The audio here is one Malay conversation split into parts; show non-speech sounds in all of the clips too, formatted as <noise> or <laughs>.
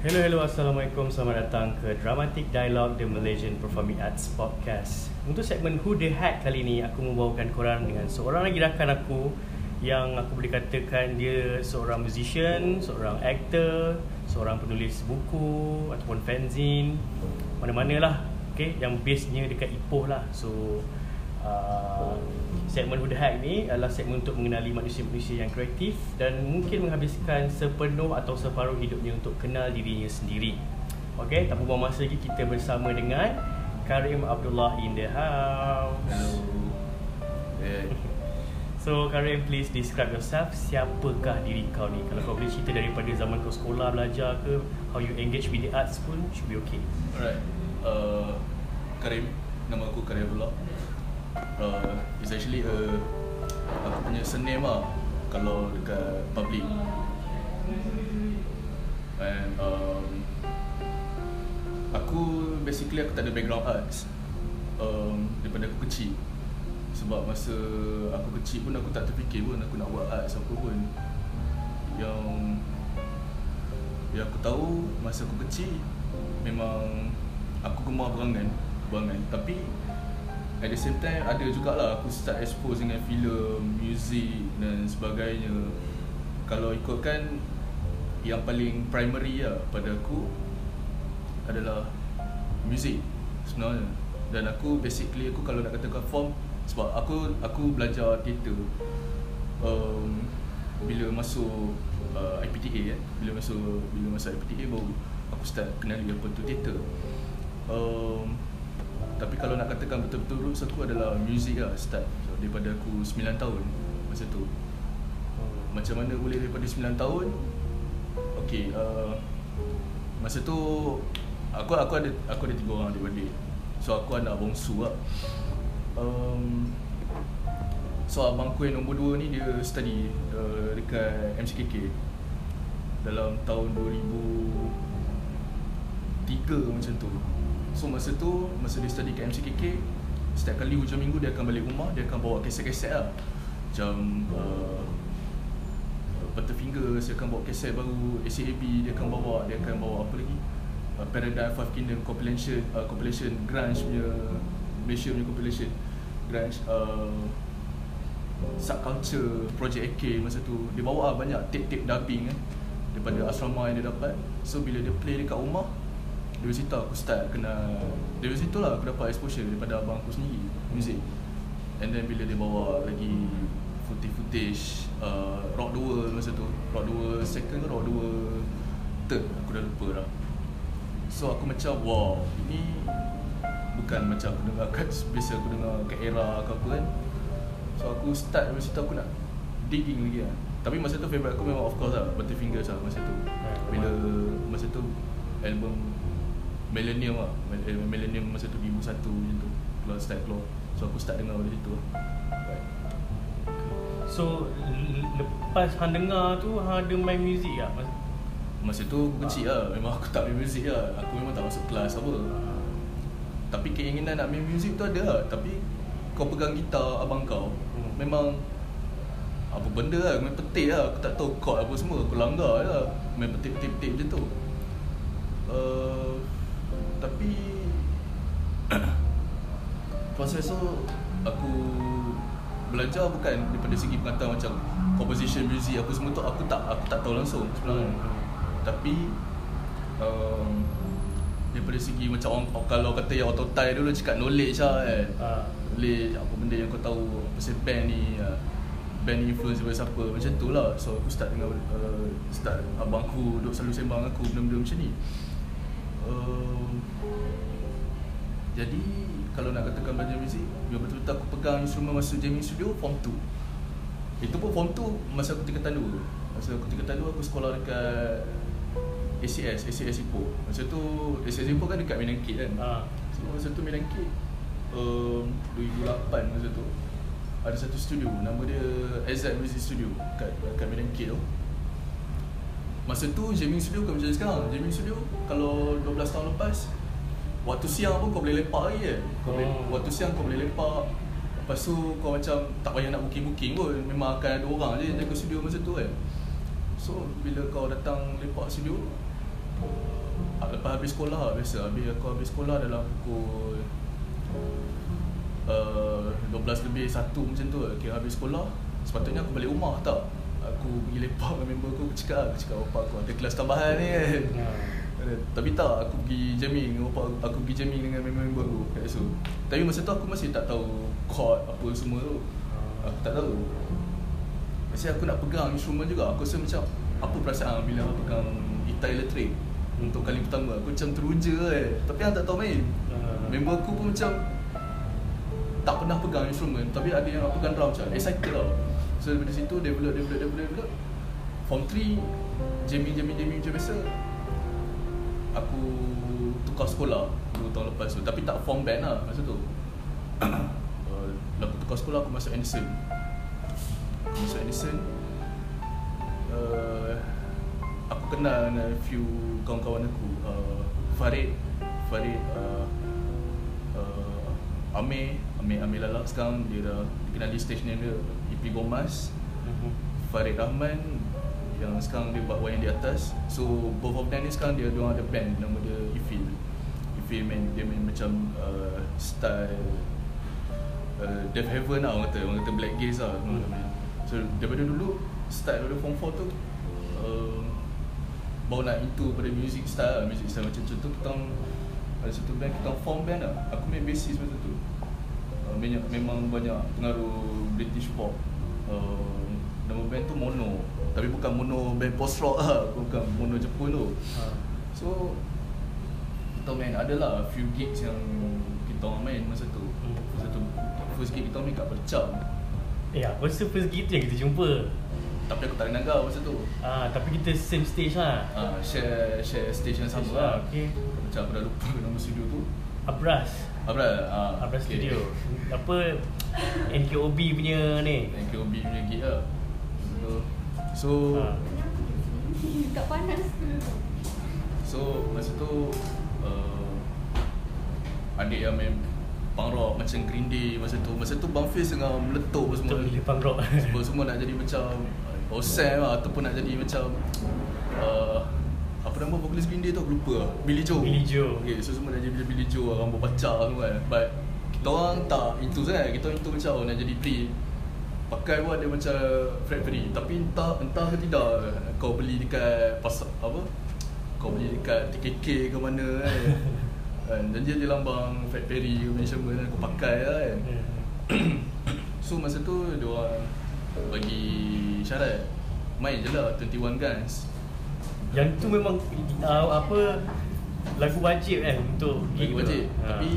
Hello, hello, Assalamualaikum. Selamat datang ke Dramatic Dialogue The Malaysian Performing Arts Podcast. Untuk segmen Who The Hack kali ini Aku membawakan korang dengan seorang lagi rakan aku Yang aku boleh katakan dia seorang musician Seorang actor Seorang penulis buku Ataupun fanzine. Mana-mana lah okay? Yang base-nya dekat Ipoh lah. So uh, segmen The Hack ni adalah segmen untuk mengenali manusia-manusia yang kreatif dan mungkin menghabiskan sepenuh atau separuh hidupnya untuk kenal dirinya sendiri. Okay, tanpa buang masa lagi kita bersama dengan Karim Abdullah in the house. Hello. <laughs> Yeah. So Karim please describe yourself Siapakah diri kau ni Kalau kau boleh cerita daripada zaman kau sekolah belajar ke How you engage with the arts pun Should be okay Alright. Uh, Karim. Nama aku Karim Abdullah. Uh, it's actually a aku punya surname lah kalau dekat public. And um, aku basically aku tak ada background arts um, daripada aku kecil. Sebab masa aku kecil pun aku tak terfikir pun aku nak buat arts apa pun. Yang yang aku tahu masa aku kecil memang aku gemar berangan berangan tapi at the same time ada jugalah aku start expose dengan filem, music dan sebagainya. Kalau ikutkan yang paling primary lah pada aku adalah music sebenarnya. Dan aku basically aku kalau nak katakan form sebab aku aku belajar teater um, bila masuk uh, IPTA kan bila masuk bila masuk IPTA baru aku start kenali apa tu teater. Um, tapi kalau nak katakan betul-betul roots aku adalah music lah start. So, daripada aku 9 tahun masa tu. Macam mana boleh daripada 9 tahun? Okay uh, Masa tu Aku aku ada aku ada tiga orang adik-beradik. So aku anak bongsu lah. Um, So abang aku yang nombor dua ni dia study uh, dekat MCKK Dalam tahun 2003 macam tu So masa tu, masa dia study kat MCKK Setiap kali hujung minggu dia akan balik rumah Dia akan bawa keset-keset lah. Macam uh, Butterfingers, dia akan bawa keset baru ACAB, dia akan bawa Dia akan bawa apa lagi? Uh, Paradigm Five Kingdom compilation uh, compilation grunge punya Malaysia punya compilation. Grunge uh, subculture project AK masa tu. Dia bawa lah banyak tape-tape dubbing kan daripada asrama yang dia dapat. So bila dia play dekat rumah dari situ aku start kena dari situ lah aku dapat exposure daripada abang aku sendiri music. And then bila dia bawa lagi footage-footage uh, rock the world masa tu rock the world second ke rock the world third aku dah lupa dah. So aku macam wow ini bukan macam aku dengar kat <laughs> biasa aku dengar kat era ke apa kan. So aku start dari situ aku nak digging lagi lah. Tapi masa tu favourite aku memang of course lah Butterfingers lah masa tu. Bila masa tu album Millennium lah. Millennium masa tu 2001 macam tu. Keluar start keluar. So aku start dengar dari situ. Lah right. So lepas hang dengar tu hang ada main muzik tak? Mas- Masa tu aku kecil lah. Memang aku tak main muzik lah. Aku memang tak masuk kelas apa. Tapi keinginan nak main muzik tu ada lah. Tapi Kau pegang gitar abang kau Hmm. Memang Apa benda lah. Main petik lah. Aku tak tahu chord apa semua. Aku langgar je lah. Main petik-petik-petik macam tu. Uh, Tapi <clears throat> Proses tu Aku Belajar bukan Daripada segi pengetahuan macam Composition music apa semua tu Aku tak aku tak tahu langsung sebenarnya. Tapi um, daripada segi macam orang, kalau kata yang tie dulu cakap knowledge lah kan. Ah. knowledge apa benda yang kau tahu pasal band ni uh, band ni influence daripada siapa macam tu lah. So aku start dengan uh, start abang aku duduk selalu sembang aku benda-benda macam ni uh, jadi kalau nak katakan belajar muzik yang betul-betul aku pegang instrumen masa jamming studio form 2 itu pun form 2 masa aku tingkatan 2 masa aku tingkatan 2 aku sekolah dekat ACS, ACS Ipoh. Masa tu ACS Ipoh kan dekat Medan Kid kan? Ah. So masa tu Medan Kid um, 2008 masa tu Ada satu studio Nama dia Azad Music Studio Kat, kat Medan Kid tu Masa tu jamming studio bukan macam sekarang. Jamming studio Kalau 12 tahun lepas Waktu siang pun kau boleh lepak lagi kan kau boleh, Hmm. Waktu siang kau boleh lepak. Lepas tu kau macam Tak payah nak booking-booking pun. Memang akan ada orang je Jaga studio masa tu kan So bila kau datang lepak studio Lepas habis sekolah biasa. Habis aku habis sekolah dalam pukul uh, 12 lebih 1 macam tu Kira habis sekolah Sepatutnya aku balik rumah tak Aku pergi lepak dengan member aku Aku cakap Aku cakap bapak aku ada kelas tambahan ni. Kan. Tapi tak aku pergi jamming. Dengan bapak aku, aku pergi jamming dengan member-member aku. Kat situ Tapi masa tu aku masih tak tahu chord apa semua tu. Aku tak tahu. Masih aku nak pegang instrumen juga Aku rasa macam Apa perasaan bila aku pegang gitar elektrik? Untuk kali pertama Aku macam teruja eh Tapi aku tak tahu main. Ah. Member aku pun macam Tak pernah pegang instrumen Tapi ada yang pegang drum macam Excited tau So daripada situ Develop, develop, develop, develop. Form 3 Jamming, jamming, jamming macam biasa. Aku tukar sekolah 2 tahun lepas tu. Tapi tak form band lah masa tu. <coughs> Uh, Aku tukar sekolah aku masuk Anderson. Masuk Anderson. Uh, Aku kenal dengan few kawan-kawan aku. Uh, Farid Farid uh, uh, Amir Amir Amir Lalak. Sekarang dia dah dikenali stesen dia IP Gomas Mhm. Farid Rahman yang sekarang dia buat wayang di atas. So both of them ni sekarang dia dia ada band nama dia Ifil. Ifil main dia main macam uh, style uh, Death Heaven lah orang kata. Orang kata Black Gaze lah hmm. main. so daripada dulu style daripada form 4 tu uh, baru nak into pada music style lah. Music style macam contoh kita orang ada satu band kita orang form band lah. Aku main bassist masa tu. Uh, banyak, memang banyak pengaruh British pop uh, nama band tu Mono. Tapi bukan Mono band post rock lah. Bukan Mono Jepun tu. Ha. so kita main adalah few gigs yang kita orang main masa tu. Hmm. masa tu first gig kita main kat Percam Eh aku rasa first gitu yang kita jumpa? Tapi aku tak ada naga masa tu. Ah, Tapi kita same stage lah. Uh, share share station sama Stage lah. Okay macam aku dah lupa nama studio tu. Abras Abra uh, Abras Studio? Apa NKOB punya ni? NKOB punya gig lah. So, so ha. Tak panas So masa tu uh, Adik yang main punk rock macam Green Day masa tu. Masa tu Bang Fiz tengah meletup semua. Bila punk rock. Semua, semua nak jadi macam uh, Osam lah ataupun nak jadi macam uh, Apa nama vokalis Green Day tu? Aku lupa. Lah Billy Joe. Billy Joe. okay, So semua nak jadi Billy Joe lah. Rambut pacak semua kan. But kita orang tak itu sangat Kita orang itu macam nak jadi Free Pakai pun ada macam Fred Perry. Tapi entah entah ke tidak Kau beli dekat pasar apa? Kau beli dekat TKK ke mana kan. <laughs> Kan? Dan dia ada lambang Fred Perry ke macam mana Kau pakai lah kan. <coughs> So masa tu dia orang bagi syarat. Main je lah 21 Guns Yang tu memang uh, Apa Lagu wajib kan Untuk gig tu. wajib. Ha. Tapi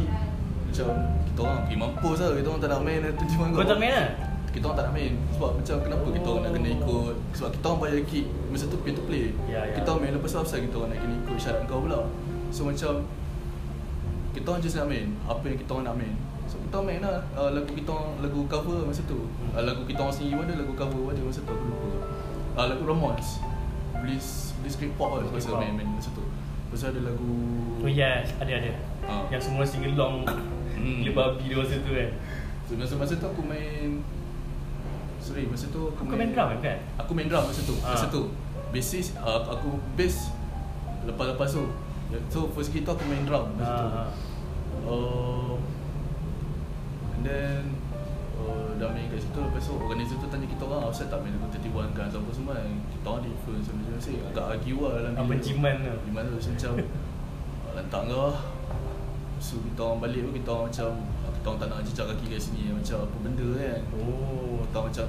macam kita orang pergi mampus lah Kita orang tak nak main 21 Kau tak main lah? Kita orang tak nak main. Sebab macam kenapa kita orang nak kena ikut? Sebab kita orang bayar gig Masa tu pay to play. Ya, ya. Kita orang main lepas tu asal kita orang nak kena ikut syarat kau pula? So macam Kita orang just nak main Apa yang kita orang nak main. So kita orang main lah uh, Lagu kita orang Lagu cover masa tu. Hmm. uh, Lagu kita orang sendiri ada Lagu cover ada masa tu Aku lupa. Uh, Lagu Ramones Bliss Bliss Great Pop lah Bliss Masa Great Pop. main-main masa tu Lepas tu ada lagu Oh yes Ada ada Ah. Yang semua sing along Hmm. Gila babi dia masa tu kan So masa-masa tu aku main Sorry masa tu aku Kau main drum kan Aku main drum masa tu Ah. Masa tu Bassist uh, Aku bass Lepas-lepas tu So first tu aku main drum masa tu Ah, ah. uh, And then uh, Dah main kat situ Lepas tu organizer tu tanya kita orang Asal tak main lagu 31 kan Apa semua kan Kita orang ada influence Macam-macam Agak argue lah dalam Apa jiman tu Jiman tu macam "Ah, Lantak kau lah So kita orang balik pun Kita orang macam ah, Kita orang tak nak jejak kaki kat sini Macam apa benda kan Oh Kita orang macam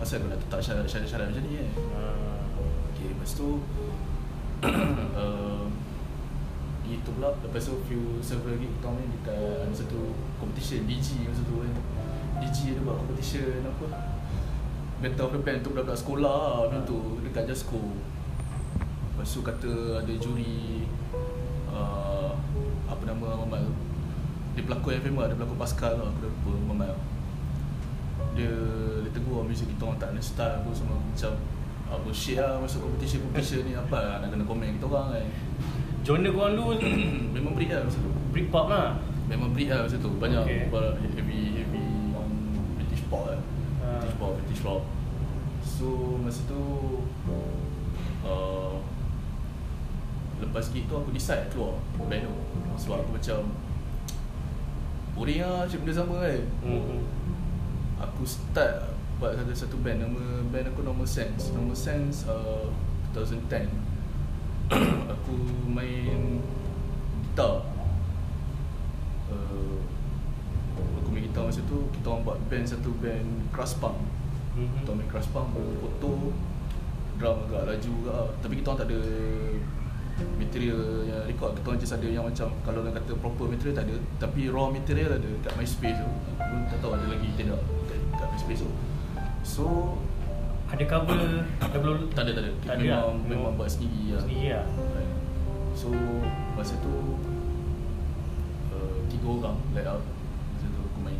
Asal kau nak letak syarat-syarat macam ni kan Ah. Okay, lepas tu uh, Itu pula Lepas tu few several gig kita main dekat Masa tu competition DG masa tu kan DG ada buat competition apa. Battle of the Band tu budak-budak sekolah lah Macam tu dekat Jasco. Lepas tu kata ada juri uh, Apa nama Mamat tu Dia pelakon yang famous Dia pelakon Pascal lah Aku dah lupa Mamat Dia Dia tegur muzik kita orang tak ada style apa Semua macam ah, Bullshit lah Masuk competition-competition ni Apa lah nak kena komen kita orang kan. Genre korang dulu <coughs> Memang breed lah masa tu. Britpop lah. Memang breed lah masa tu Banyak Okay. heavy Rock So masa tu uh, Lepas gig tu aku decide keluar tu Sebab aku macam Boring lah cik benda sama kan Mhm. Aku start buat satu satu band nama band aku Normal Sense. Normal Sense uh, 2010. <coughs> aku main gitar. Uh, aku main gitar masa tu kita orang buat band satu band crush punk. Mhm. Kita orang main crush punk, foto drum agak laju juga. Tapi kita orang tak ada material yang record. Kita orang just ada yang macam kalau orang kata proper material tak ada. Tapi raw material ada kat MySpace tu. Aku tak tahu ada lagi tidak kat, kat MySpace tu. So Ada cover double tak ada tak ada. Tak ada memang, lah. memang buat sendiri lah Sendiri lah. so masa tu uh, tiga orang layout masa tu aku main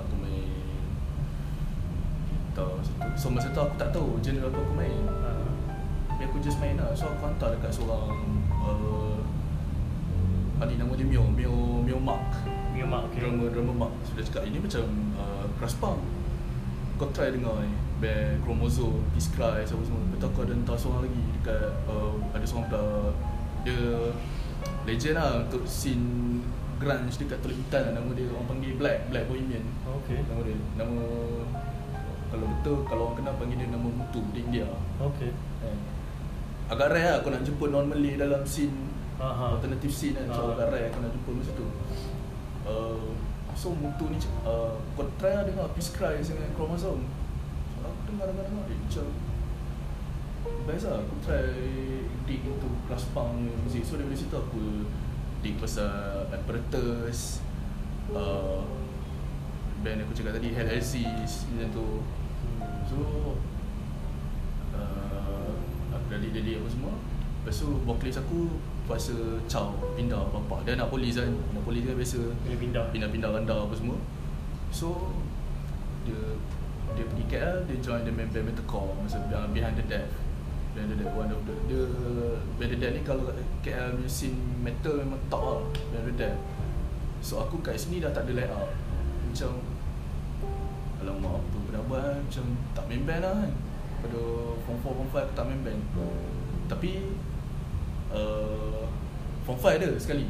aku main masa tu. So masa tu aku tak tahu genre apa aku main. Ah. Tapi aku just main lah. So aku hantar dekat seorang uh, Adik nama dia Mio Mio Mio Mark. Dia mak okay. Drummer drummer Mark. So dia cakap ini macam uh, Crush Punk. Kau try dengar ni Band Chromosome Peace Cry Apa semua. Lepas tu aku ada hantar seorang lagi Dekat uh, Ada seorang dah Dia Legend lah Untuk scene Grunge dekat Teluk Intan lah. Nama dia orang panggil Black Black Bohemian. Okay. Nama dia. Nama Kalau betul Kalau orang kenal panggil dia nama Mutu Dia India Okay. Kan. Agak rare lah aku nak jemput non-Malay dalam scene Aha. Alternative scene kan So Ah. agak rare aku nak jemput masa tu uh, So Mutu ni uh, Kau try lah dengar Peace Cry dengan Chromosome So aku dengar-dengar-dengar Eh macam Best lah aku try Dig into class punk music So daripada situ aku Dig pasal Apparatus uh, Band aku cakap tadi Hell Aziz Macam tu So uh, Aku dah lead-lead apa semua Lepas tu vocalist aku Puasa Chow Pindah bapak Dia anak polis kan Anak polis kan biasa pindah. Pindah-pindah randa apa semua. So Dia Dia pergi KL Dia join the band metalcore Masa yang Behind the Death Behind the Death One of the Dia Behind the Death ni Kalau KL punya scene metal Memang top lah Behind the Death So aku kat sini dah tak ada layout. Macam Alamak apa aku nak buat kan? Macam tak main band lah kan. Pada form 4, form 5 aku tak main band. Tapi uh, Form 5 ada sekali.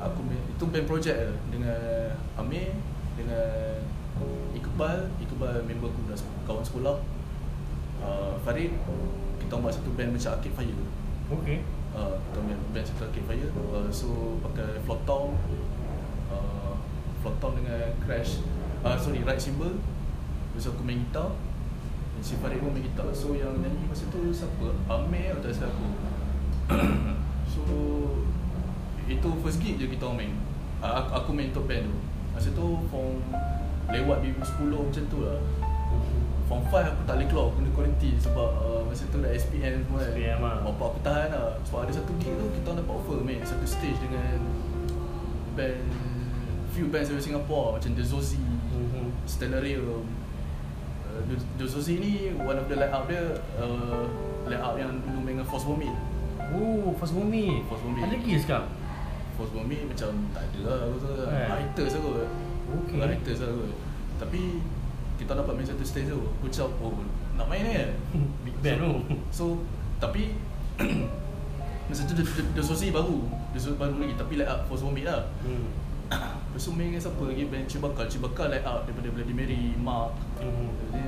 Aku main, itu band project lah Dengan Amir Dengan Iqbal. Iqbal member aku dah kawan sekolah. Uh, Farid Kita buat satu band macam Arcade Fire. Okay. uh, Kita main band satu Arcade Fire. Uh, So pakai float tom. Uh, Float tom dengan crash uh, Sorry, right cymbal Lepas aku main gitar Dan si Farid pun main gitar So yang nyanyi masa tu siapa? Amir atau tak silap aku <coughs> So Itu first gig je kita orang main. Uh, aku, aku main top band tu. Masa tu form Lewat 2010 macam tu lah. Form 5 aku tak boleh keluar Kena quarantine Sebab uh, masa tu dah SPM semua kan. SPM lah. Bapak aku tahan lah. Sebab ada satu gig tu Kita dapat offer main Satu stage dengan Band Few bands dari Singapore Macam The Zozi Mhm. Stellarium uh, Zozi ni One of the layout dia uh, Layout yang dulu main dengan Force Vomit Oh, Fast Bumi. Fast Bumi. Ada lagi sekarang? Force Vomit macam tak ada lah aku rasa Eh. Writers aku Okay. Writers aku Tapi Kita dapat main satu stage tu Aku macam Oh nak main ni kan <laughs> Big band tu. So Tapi <coughs> Masa tu The, the, the Sosi baru The Sosi baru lagi Tapi layout Force Vomit lah Hmm. <coughs> Lepas tu main dengan siapa lagi? Band Cibakar Cibakar layout Daripada Bloody Mary Mark Mhm. Jadi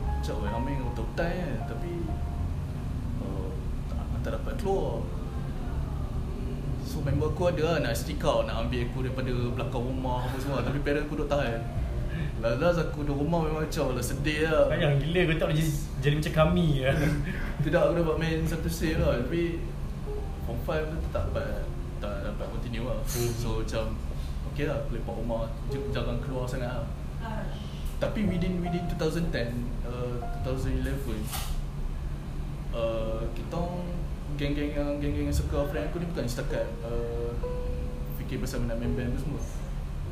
Macam orang main dengan Top Time kan. Tapi uh, tak, tak dapat keluar. So member aku ada lah nak stick out Nak ambil aku daripada belakang rumah apa semua. Tapi parent aku duk tahan Last aku duduk rumah memang macam lah sedih lah. Sayang gila kau tak boleh jadi, jadi macam kami ya. <laughs> Tidak aku dapat main satu save lah. Tapi Form 5 tu tak dapat Tak dapat continue lah. Hmm. So macam Okay lah lepak rumah. J- Jangan keluar sangat lah. Tapi within within 2010 uh, 2011 uh, Kita orang Geng-geng yang Geng-geng yang suka friend aku ni Bukan setakat uh, Fikir pasal nak main band tu semua.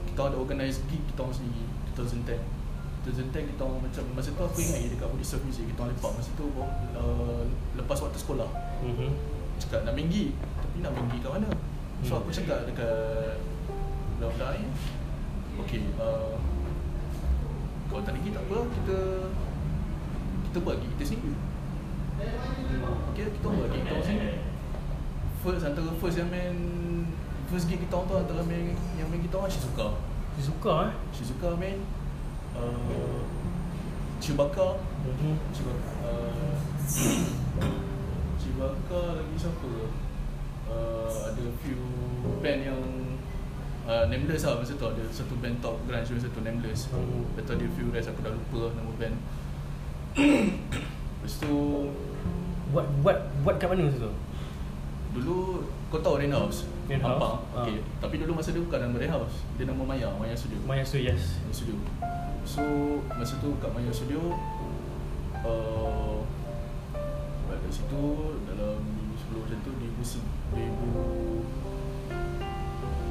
Kita ada organize gig Kita orang sendiri 2010 2010 kita orang macam Masa tu aku ingat je dekat Body Surf Music Kita orang lepak Masa tu uh, Lepas waktu sekolah. Mhm. Cakap nak main gig? Tapi nak main gig kat mana? So Hmm. aku cakap dekat Budak-budak ni Okay uh, Kalau tak ada gig tak apa Kita Kita buat kita sendiri Okay kita buat gig kita sendiri First antara first yang main First gig kita orang tu antara main Yang main kita orang Shizuka. Suka eh. Shizuka main uh, Chewbacca. Mhm. Chewbacca uh, <coughs> Chewbacca lagi siapa? Uh, Ada few band yang uh, Nameless lah masa tu Ada satu band top grunge masa tu Nameless Hmm. Lepas tu ada few rest aku dah lupa lah nama band <coughs> Lepas tu Buat buat buat kat mana masa tu? Dulu kau tahu Rain House? Rain House? Ah. Okay. Tapi dulu masa dia bukan nama Rain House. Dia nama Maya, Maya Studio. Maya Su yes. Maya Studio. So masa tu kat Maya Studio uh, kat situ dalam 2010 macam tu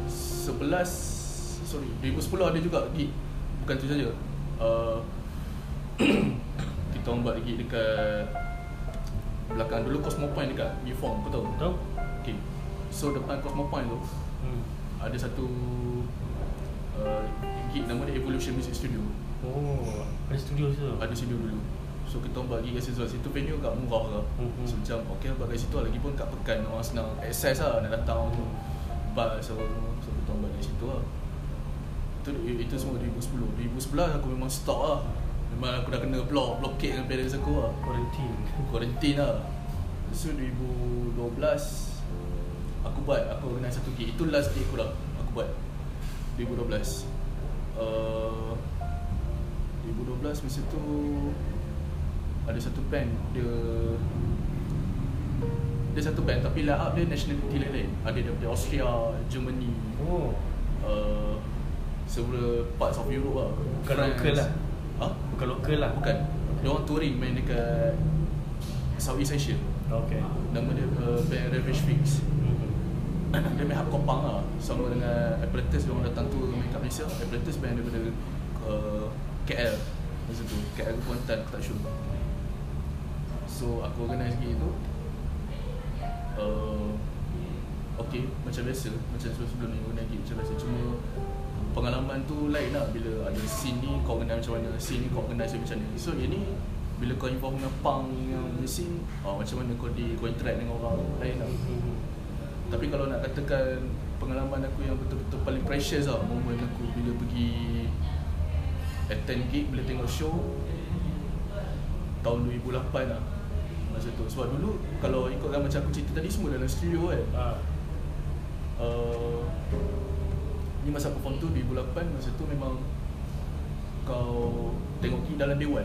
2011 sorry 2010 ada juga gig bukan tu saja uh, <clears throat> kita orang buat gig dekat belakang dulu Cosmo Point dekat Reform kau tahu Tahu? Okay. So depan Cosmo Point tu Hmm. ada satu uh, gig nama dia Evolution Music Studio. Oh, ada studio tu. Ada studio dulu. So kita orang buat gig kat situ. Situ venue kat murah lah. Mhm. So macam okay buat kat situ lah. Lagi pun kat pekan orang senang access lah nak datang tu. Bus so, kat situ lah. Itu, itu semua 2010. 2011 aku memang stop lah. Memang aku dah kena block, blockade dengan parents aku lah. Quarantine. <laughs> Quarantine lah So 2012 Aku buat Aku organize satu gig Itu last gig aku lah Aku buat 2012 uh, 2012 masa tu Ada satu band Dia Dia satu band Tapi line up dia nationality lain-lain Ada daripada Austria Germany Oh, uh, Several parts of Europe lah. Bukan local lah. Ha? bukan lokal lah. Bukan. Dia orang touring main dekat Southeast Asia. Okay. Nama dia uh, band Ravage Fix. Mhm. <clears throat> Dia main hardcore punk lah. Sama dengan Apparatus Dia orang datang tour main kat Malaysia. Apparatus band daripada uh, KL Masa tu KL Kuantan aku tak sure. So aku organize gig tu uh, Okay. Macam biasa. Macam sebelum-sebelum ni organize gig macam biasa. Cuma pengalaman tu lain lah Bila ada scene ni kau organize macam mana. Scene ni kau organize macam mana. So yang ni bila kau involve dengan punk yang punya scene oh, Macam mana kau di kau interact dengan orang lain lah. Tapi kalau nak katakan pengalaman aku yang betul-betul paling precious lah Moment aku bila pergi attend gig, bila tengok show Tahun 2008 lah Masa tu Sebab dulu kalau ikutkan macam aku cerita tadi semua dalam studio kan Ah. uh, Ni masa perform tu 2008 masa tu memang Kau tengok gig dalam Dewan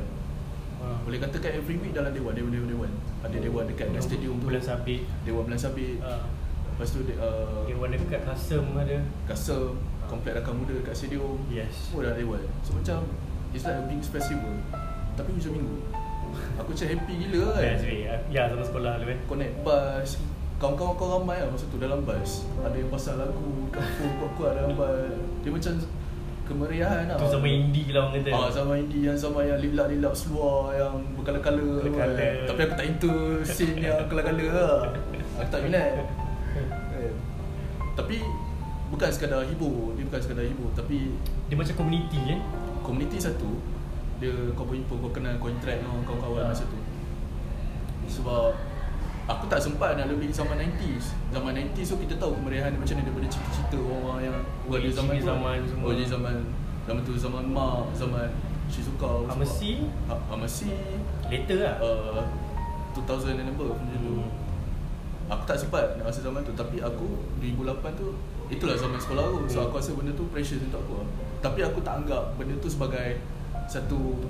Ah. Boleh katakan every week dalam Dewan, Dewan, Dewan, Dewan Ada Dewan dekat dengan stadium tu Bulan sabit. Dewan Bulan Sabit Ah. Lepas tu uh, Dewan dekat custom ada. Kasem, Komplek Rakan Muda dekat stadium Yes. Semua dah lewat So macam It's like a big festival Tapi hujung minggu Aku macam happy gila kan. Ya, sama sekolah lu eh. Kau naik bus Kawan-kawan kau ramai lah masa tu dalam bus Ada yang pasal lagu Kampung kuat-kuat dalam bus Dia macam Kemeriahan lah Tu sama indie lah orang kata. Ah, sama indie yang sama yang lilak-lilak seluar yang berkala-kala Berkala. kan. Tapi aku tak into scene yang kala-kala lah Aku tak minat Kan. Tapi bukan sekadar hibur, dia bukan sekadar hibur tapi Dia macam community kan. community satu dia kau berjumpa kau kenal kau interact dengan kawan-kawan Ha. masa tu. Sebab aku tak sempat nak lebih zaman 90s. Zaman 90s tu kita tahu kemeriahan macam mana daripada cerita-cerita orang yang OG zaman tu. zaman semua. OG zaman zaman tu zaman Mak, zaman Shizuka, Amasi? Ha, Amasi Later lah. uh, 2000 and above macam tu. Hmm. Aku tak sempat nak rasa zaman tu Tapi aku 2008 tu Itulah zaman sekolah aku So Hmm. aku rasa benda tu precious untuk aku lah. Tapi aku tak anggap benda tu sebagai Satu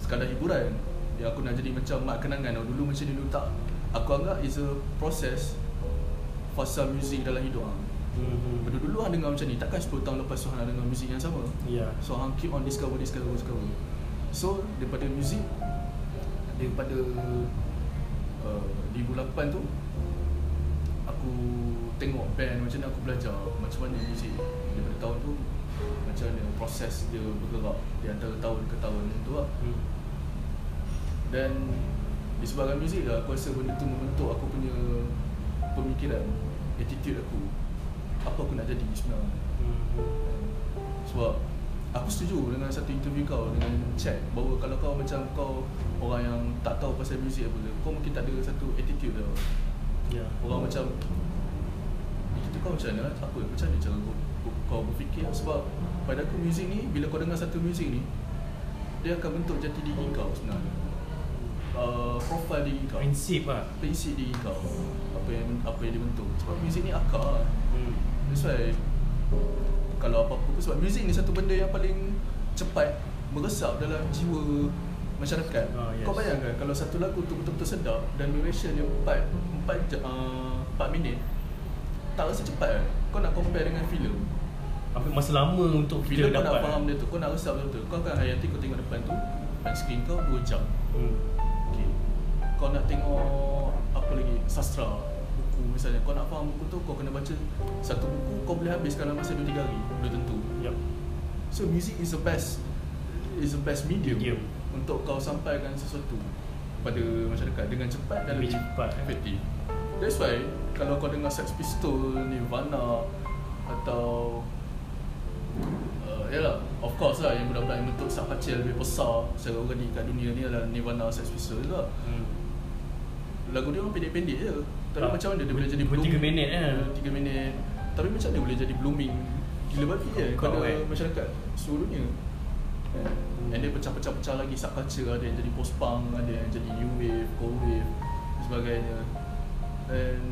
Sekadar hiburan Yang aku nak jadi macam mak kenangan tau. Dulu macam dulu tak Aku anggap is a process Fasa muzik dalam hidup lah. Mhm. Benda dulu hang dengar macam ni Takkan 10 tahun lepas tu hang dengar muzik yang sama Ya. So hang keep on discover, discover, discover So daripada muzik Daripada uh, 2008 tu Aku tengok band macam mana aku belajar Macam mana muzik Daripada tahun tu Macam mana proses dia bergerak Di antara tahun ke tahun tu lah Hmm. Dan Disebabkan muzik lah Aku rasa benda tu membentuk aku punya Pemikiran Attitude aku Apa aku nak jadi sebenarnya Mhm. sebab aku setuju dengan satu interview kau dengan chat bahawa kalau kau macam kau orang yang tak tahu pasal muzik apa kau mungkin tak ada satu attitude tau. Ya. Orang macam Itu kau macam mana Apa Macam mana cara kau, kau berfikir Sebab Pada aku muzik ni Bila kau dengar satu muzik ni Dia akan bentuk jati diri kau sebenarnya. Uh, Profil diri kau. Prinsip lah. Prinsip diri kau. Apa yang apa yang dia bentuk. Sebab muzik ni akar. Hmm. That's why Kalau apa-apa pun Sebab muzik ni satu benda yang paling Cepat Meresap dalam jiwa Masyarakat. Ah, yes. Kau bayangkan Kalau satu lagu tu betul-betul sedap Dan duration dia 4 4, je- uh, 4 minit Tak rasa cepat kan? Kau nak compare dengan filem Apa masa lama untuk kita Filem kau nak dapat. faham dia tu Kau nak resap betul-betul Kau akan hayati kau tengok depan tu Dan screen kau 2 jam Hmm. Okay. Kau nak tengok apa lagi sastra buku misalnya kau nak faham buku tu kau kena baca satu buku kau boleh habis dalam masa 2 3 hari belum tentu. Yup. So music is the best is the best medium, Medium. untuk kau sampaikan sesuatu pada masyarakat dengan cepat dan Lebih lebih cepat, eh. efektif. That's why kalau kau dengar Sex Pistol, Nirvana atau uh, yalah of course lah yang budak-budak yang bentuk sub kecil lebih besar secara organik kat dunia ni adalah Nirvana Sex Pistol lah. Hmm. Lagu dia orang pendek-pendek je Tapi Ah, macam mana dia boleh jadi dua- tiga minit, eh? 3 minit Tapi macam mana dia boleh jadi blooming Gila babi je Kau, Pada eh. masyarakat seluruh dunia Kan? Hmm. And dia pecah-pecah-pecah lagi subculture Ada yang jadi post-punk Ada yang jadi new wave, cold wave Dan sebagainya And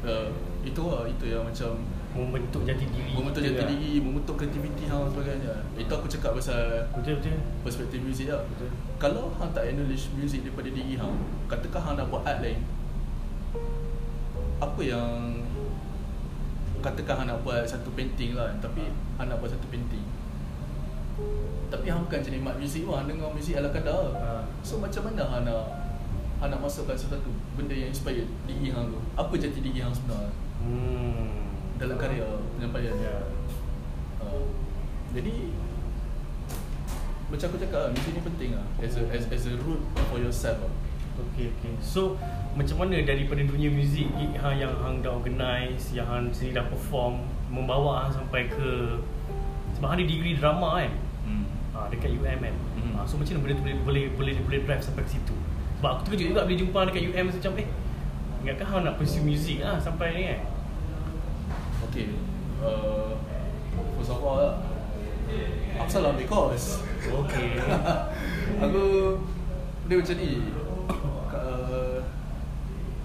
uh, Itu lah, itu yang macam Membentuk jati diri. Membentuk jati lah. diri, membentuk kreativiti hang sebagainya Itu aku cakap pasal Betul betul. perspektif muzik lah Betul. Kalau hang tak acknowledge music daripada diri hang Katakan hang nak buat art lain Apa yang Katakan hang nak buat satu painting lah Tapi hang nak buat satu painting Tapi hang bukan jenis mat muzik pun Hang dengar muzik ala kadar Ha. So macam mana hang nak Hang nak masukkan sesuatu Benda yang inspired diri hang tu Apa jati diri hang sebenar Hmm. Dalam karya penyampaian Ya. Uh, jadi macam aku cakap lah, muzik ni penting lah as a, as, as a root for yourself lah. Okay, okay. So, macam mana daripada dunia muzik gig hang yang hang dah organize, yang hang sendiri dah perform, membawa hang sampai ke sebab hang ada degree drama kan? Hmm. Ha, dekat UM kan. Hmm. Ha, so macam mana boleh boleh boleh boleh boleh drive sampai ke situ? Sebab aku terkejut juga bila jumpa dekat UM macam eh ingatkah hang nak pursue music ah sampai ni kan? Okay. Uh, first of all lah. Salah ambil course. Okay. <laughs> aku dia macam ni. Uh,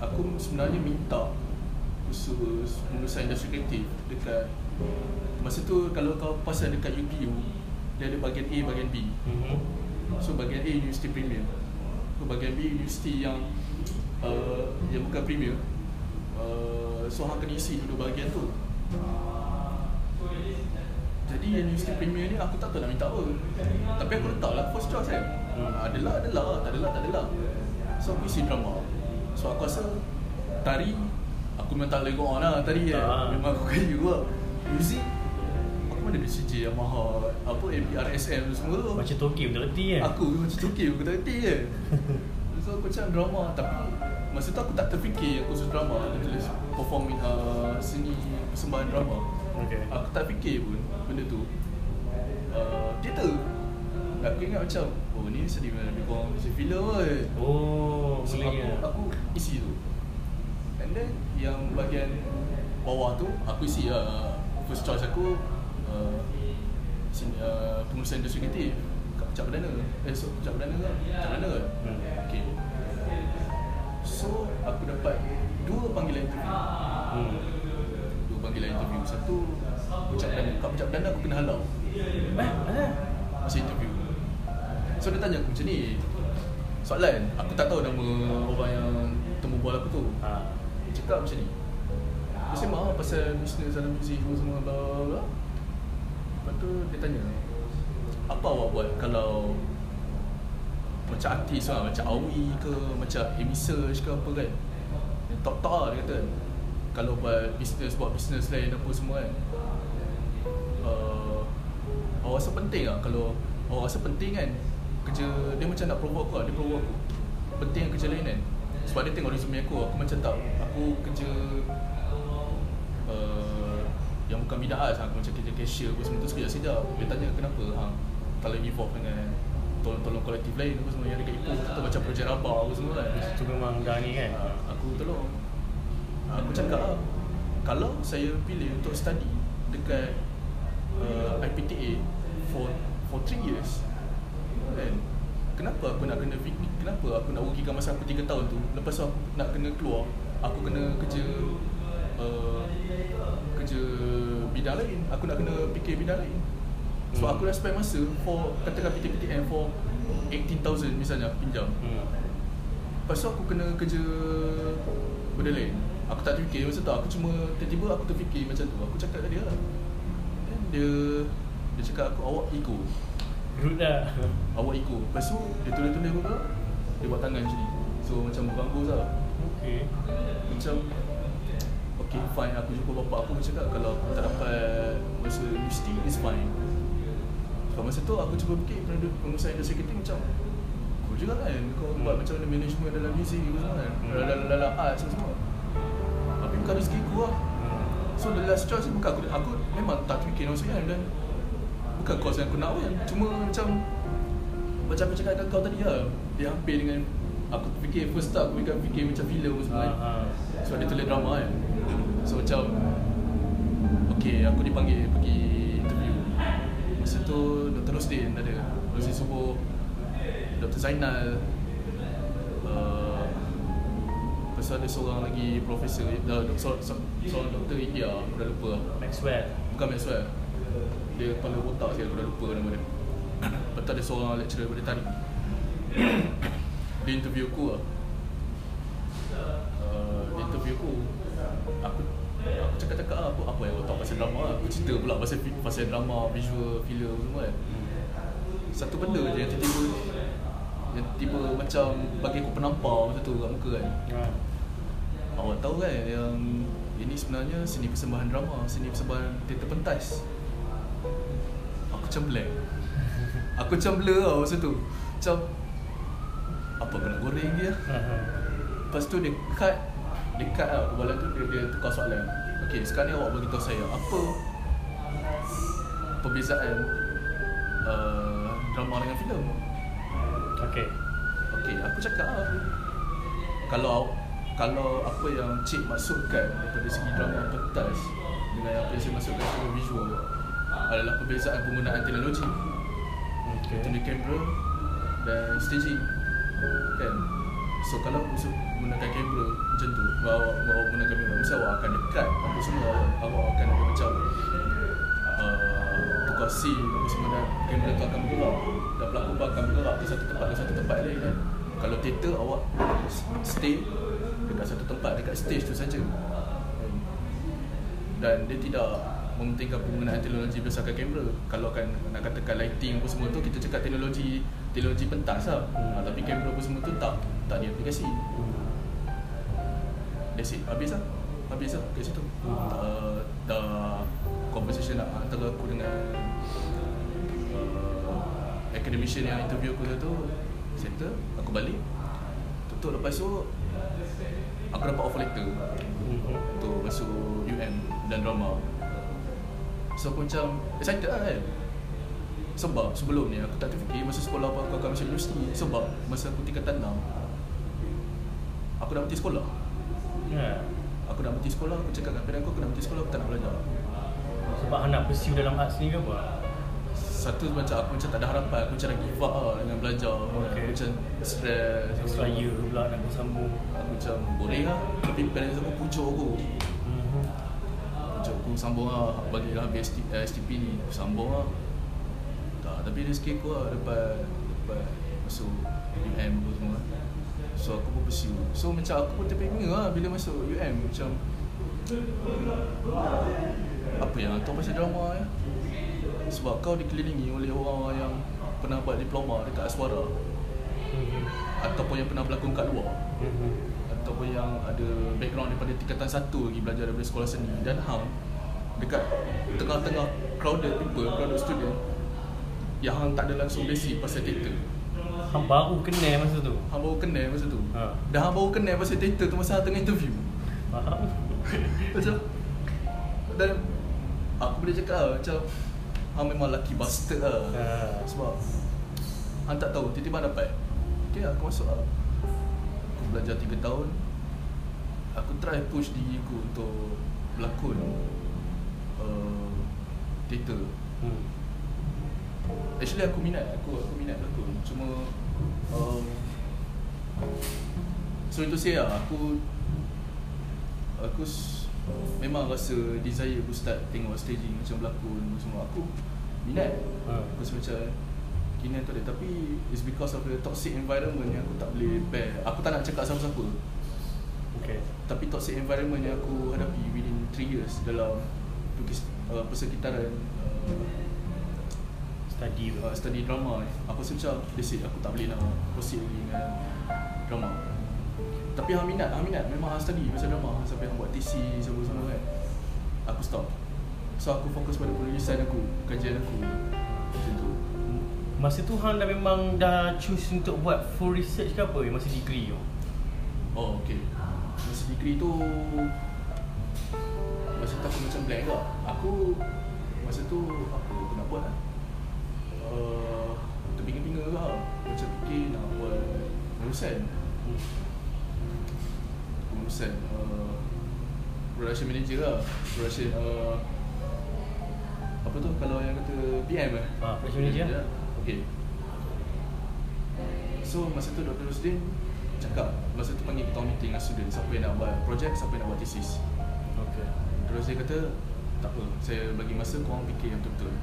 aku sebenarnya minta khusus lulusan industri kreatif dekat masa tu kalau kau pasal dekat UPU dia ada bahagian A bahagian B Mhm. So bahagian A University Premier So bahagian B University yang uh, Yang bukan Premier uh, So hang kena isi dua bahagian tu Jadi yang University Premier ni aku tak tahu nak minta apa. Tapi aku letak lah first choice kan. Hmm. Adalah adalah Tak adalah tak adalah So aku isi drama. So aku rasa Tari Aku memang tak boleh go on lah tari kan. Tak. Memang aku kaya juga Music Aku mana ada CJ Yamaha Apa APRSM tu semua tu. Macam Tokyo betul reti kan? Aku macam Tokyo Aku tak reti je <laughs> So aku macam drama. Tapi Masa tu aku tak terfikir Aku khusus drama tulis Performing uh, Seni Persembahan drama. Okay. Aku tak fikir pun Benda tu. Uh, Theater Aku ingat macam Oh ni sedih Lebih kurang Macam filem kot. Oh, So aku, aku isi tu. And then Yang bahagian Bawah tu Aku isi uh, First choice aku uh, sini, uh, Pengurusan industri kreatif. Kat Pecah Perdana. Eh so Pecah Perdana ke? Pecah Perdana ke? Hmm. Okay So Aku dapat Dua panggilan interview. Hmm. Dua panggilan interview. Satu Pecah Perdana Kat Pecah Perdana aku kena halau. Eh, eh. Masa interview. So dia tanya aku macam ni Soalan Aku tak tahu nama orang yang Temu bola aku tu. Ha. Dia cakap macam ni. Dia sembang lah pasal bisnes dalam muzik semua bla bla bla. Lepas tu dia tanya Apa awak buat kalau Macam artis lah Macam Awi ke Macam Amy Search ke apa kan. Dia Top-top lah dia kata. Kalau buat bisnes Buat bisnes lain apa semua kan. Uh, Awak rasa penting tak kalau Awak rasa penting kan Kerja Dia macam nak provoke aku lah Dia provoke. Aku Penting kerja lain kan. Sebab dia tengok resume aku Aku macam tak Aku kerja uh, Yang bukan bidang arts Aku macam kerja cashier apa semua tu sekejap-sekejap. Dia tanya kenapa? Hang Tak lagi involved dengan tolong-tolong kolektif lain apa semua. Yang dekat Ipoh Contoh macam projek Rabah apa semua kan. Itu memang dah ni kan? Ah, Aku tolong. Aku cakap lah Kalau saya pilih untuk study Dekat uh, IPTA For for 3 years Kan Kenapa aku nak kena fikir Kenapa aku nak rugikan masa aku 3 tahun tu? Lepas tu aku nak kena keluar Aku kena kerja uh, Kerja bidang lain. Aku nak kena fikir bidang lain So Hmm. aku dah spend masa For Katakan PTPTN For 18,000 misalnya aku pinjam. Hmm. Lepas tu aku kena kerja benda lain. Aku tak terfikir masa tu. Aku cuma tiba-tiba aku terfikir macam tu. Aku cakap kat dia lah. Then dia Dia cakap aku awak ego. Rude lah. Awak ego. Lepas tu dia tulis-tulis apa Dia buat tangan macam ni. So macam berbagus lah. Okay Macam Okay fine. Aku jumpa bapak aku Dia cakap kalau aku tak dapat Masa universiti is fine Sebab masa tu aku cuba fikir pengusaha industri kita macam Cool juga kan Kau Hmm. buat macam mana management dalam music apa semua kan Hmm. dalam, dalam arts apa semua Tapi bukan rezeki aku lah hmm. So the last choice bukan aku Aku memang tak fikir masuk kan Dan Bukan course yang aku nak kan Cuma macam Macam aku cakap dengan kau tadi lah Dia hampir dengan Aku fikir first start Aku fikir, fikir macam filem apa semua kan. So dia tulis drama kan So macam Okay aku dipanggil pergi Masa tu Dr. Rosdin ada. Rosdin Subuh Dr. Zainal uh, Lepas tu ada seorang lagi Profesor uh, seorang, seorang doktor India Aku dah lupa. Maxwell. Bukan Maxwell. Dia kepala otak saya Aku dah lupa nama dia. <coughs> Lepas tu ada seorang lecturer daripada tari <coughs> Dia interview aku lah. Uh, Dia interview aku. Aku Aku cakap-cakap lah apa, apa yang kau tahu pasal drama lah. Aku cerita pula pasal, pasal drama, visual, filem semua kan Satu benda je yang tiba-tiba Yang tiba macam bagi aku penampar masa tu kat muka kan ah. Awak tahu kan yang ini sebenarnya seni persembahan drama, seni persembahan teater pentas. Aku macam blank. <laughs> Aku macam blur tau masa tu. Macam apa kena goreng dia? Ah, Lepas tu dia cut dia cut lah kepala tu dia, dia tukar soalan. Okey, sekarang ni awak bagi tahu saya apa perbezaan uh, drama dengan filem. Okay Okey, aku cakap lah. Kalau kalau apa yang cik maksudkan daripada segi drama pentas dengan apa yang saya maksudkan secara visual adalah perbezaan penggunaan teknologi. Okay Contohnya kamera dan staging. Kan? So kalau musuh menggunakan kamera macam tu bawa bawa menggunakan kamera mesti awak akan dekat. Apa semua awak, awak akan ada macam scene apa semua dan kamera tu akan bergerak. Dan pelakon pun akan bergerak dari satu tempat ke satu tempat lain kan? Kalau teater awak stay dekat satu tempat dekat stage tu saja. Dan dia tidak mementingkan penggunaan teknologi berdasarkan kamera. Kalau kan nak katakan lighting apa semua tu kita cakap teknologi teknologi pentas lah. Ha, tapi kamera apa semua tu tak tak ada aplikasi that's it. Habis lah. Habis lah. Kat situ. Uh, dah conversation lah antara aku dengan academician yang interview aku tu settle aku balik. Tutup lepas tu aku dapat offer letter. Untuk masuk UM dan drama. So aku macam excited lah kan? Sebab sebelum ni aku tak terfikir masa sekolah apa aku akan masuk universiti. Sebab masa aku tingkatan 6 Aku dah berhenti sekolah. Ya. Aku dah berhenti sekolah, aku cakap dengan parent aku Aku dah berhenti sekolah, aku tak nak belajar. Sebab nak pursue dalam arts ni ke apa? Satu macam aku macam tak ada harapan Aku macam dah give up lah dengan belajar. Okay. Aku macam stress. Extra year pula nak bersambung Aku macam boring lah. Tapi parents aku pujuk aku. Mhm. Macam aku sambung lah. Bagi lah habis STP, eh, STP ni. Aku sambung lah. Tak, tapi rezeki aku lah Dapat Dapat Masuk UM apa semua. So aku pun pursue. So macam aku pun terpenga lah Bila masuk UM Macam Apa yang tahu pasal drama ya Sebab kau dikelilingi oleh orang yang Pernah buat diploma dekat Aswara Mhm. Ataupun yang pernah berlakon kat luar Mhm. ataupun yang ada background daripada tingkatan satu lagi belajar daripada sekolah seni dan hang dekat tengah-tengah crowded people, crowded student yang hang tak ada langsung basic pasal teater. Hang baru kenal masa tu Hang baru kenal masa tu. Ha. Dah hang baru kenal pasal teater tu masa hang tengah interview. Faham? Macam dan aku boleh cakap lah, macam hang memang lucky bastard lah. Ha. Sebab Hang tak tahu Tiba-tiba dapat Okay aku masuk lah Aku belajar 3 tahun Aku try push diri aku Untuk Berlakon uh, Theater Hmm. Actually aku minat Aku aku minat berlakon Cuma um, So itu saya lah Aku Aku Memang rasa desire aku start tengok staging Macam berlakon semua Aku minat Ha. Aku rasa macam Kini tu ada Tapi It's because of the toxic environment Yang aku tak boleh bear. Aku tak nak cakap siapa-siapa. Okay. Tapi toxic environment yang aku hadapi Within 3 years Dalam Perkis, uh, Persekitaran uh, Study tu. uh, Study drama ni. Aku rasa macam Basic aku tak boleh nak Proceed lagi dengan Drama. Tapi hang minat Hang minat Memang hang study Pasal drama. Sampai hang buat TC Semua-semua kan. Aku stop So aku fokus pada penulisan aku Kajian aku. Macam tu. Masa tu hang dah memang dah choose untuk buat full research ke apa? Masa degree tu? Oh okay. Masa degree tu Masa tu aku macam blank lah. Aku Masa tu Apa aku nak buat lah. Uh, Terpinga-pinga lah. Macam fikir nak buat Penulisan Penulisan uh, Production manager lah. Production uh, Apa tu? Kalau yang kata PM eh? Production manager lah. Okay. So masa tu Dr. Rosdin cakap Masa tu panggil kita orang meeting dengan student Siapa yang nak buat project, siapa yang nak buat thesis. Okay. Terus dia kata Tak apa, saya bagi masa korang fikir yang betul-betul.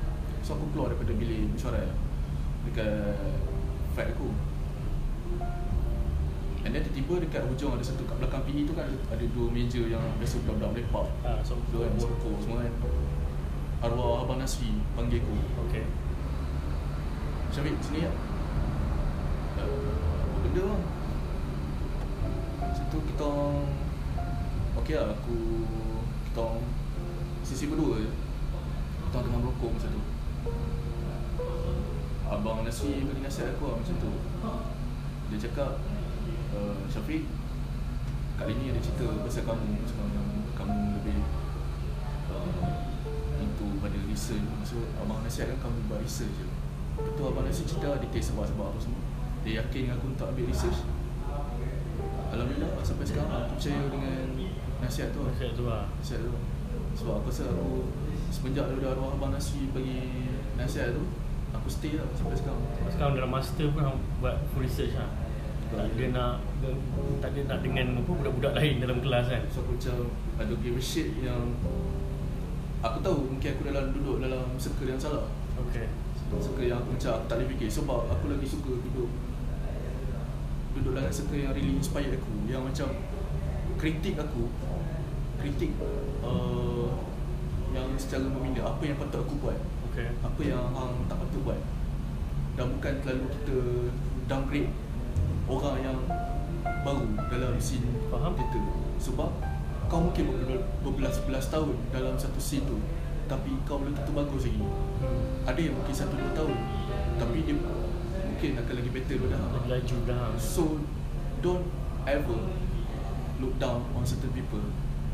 So aku keluar daripada bilik mesyuarat Dekat flat aku. And then tiba-tiba dekat hujung ada satu kat belakang PE tu kan ada, ada dua meja yang biasa budak-budak lepak Ah, so Tu kan, sokong semua kan Arwah Abang Nasri panggil aku Okay. Syafiq sini ya. Uh, apa benda bang? Situ kita orang Okey lah aku Kita Sisi berdua je Kita tengah merokok masa tu Abang Nasri bagi nasihat aku lah macam tu Dia cakap uh, Syafiq Kali ni ada cerita pasal kamu Pasal kamu, lebih Research Maksud abang nasihatkan kamu buat research je Betul abang Nasri cerita detail sebab-sebab apa semua Dia yakin aku untuk ambil research Alhamdulillah sampai sekarang aku percaya dengan nasihat tu lah. Nasihat tu lah. Nasihat tu Sebab aku rasa aku Semenjak daripada arwah Abang Nasri bagi nasihat tu Aku stay lah sampai sekarang Sekarang dalam master pun buat full research lah. Tak ada nak tak ada nak dengan apa budak-budak lain dalam kelas kan. So aku macam ada give a shit yang Aku tahu mungkin aku dalam duduk dalam circle yang salah Okay. Circle yang aku macam aku tak boleh fikir Sebab aku lagi suka duduk Duduk dalam circle yang really inspire aku Yang macam Kritik aku Kritik uh, Yang secara membina Apa yang patut aku buat Okay. Apa yang hang tak patut buat Dan bukan terlalu kita Downgrade Orang yang Baru dalam scene Faham. kita Sebab Kau mungkin ber- berbelas-belas tahun Dalam satu scene tu Tapi kau belum tentu bagus lagi. Hmm. ada yang mungkin satu dua tahun Tapi dia mungkin akan lagi better hang. Lagi laju dah. So don't ever look down on certain people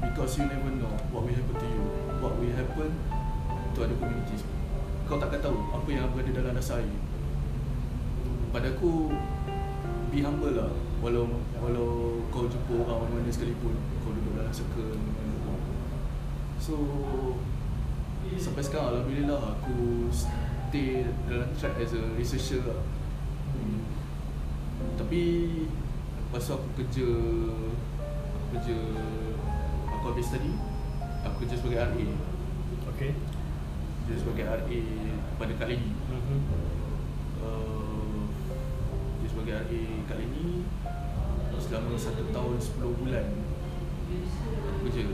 Because you never know what will happen to you. What will happen to other communities. Kau takkan tahu apa yang berada dalam dasar air. Pada aku Be humble lah. Walau walau kau jumpa orang mana-mana sekalipun Dalam circle mana-mana. So Sampai sekarang Alhamdulillah aku stay dalam track as a researcher lah hmm. Tapi Lepas tu aku kerja Aku kerja Aku habis tadi Aku kerja sebagai RA Okay. Kerja sebagai RA pada Kak Leni Mhm. uh, Kerja sebagai RA Kak Leni Selama satu tahun 10 bulan Aku kerja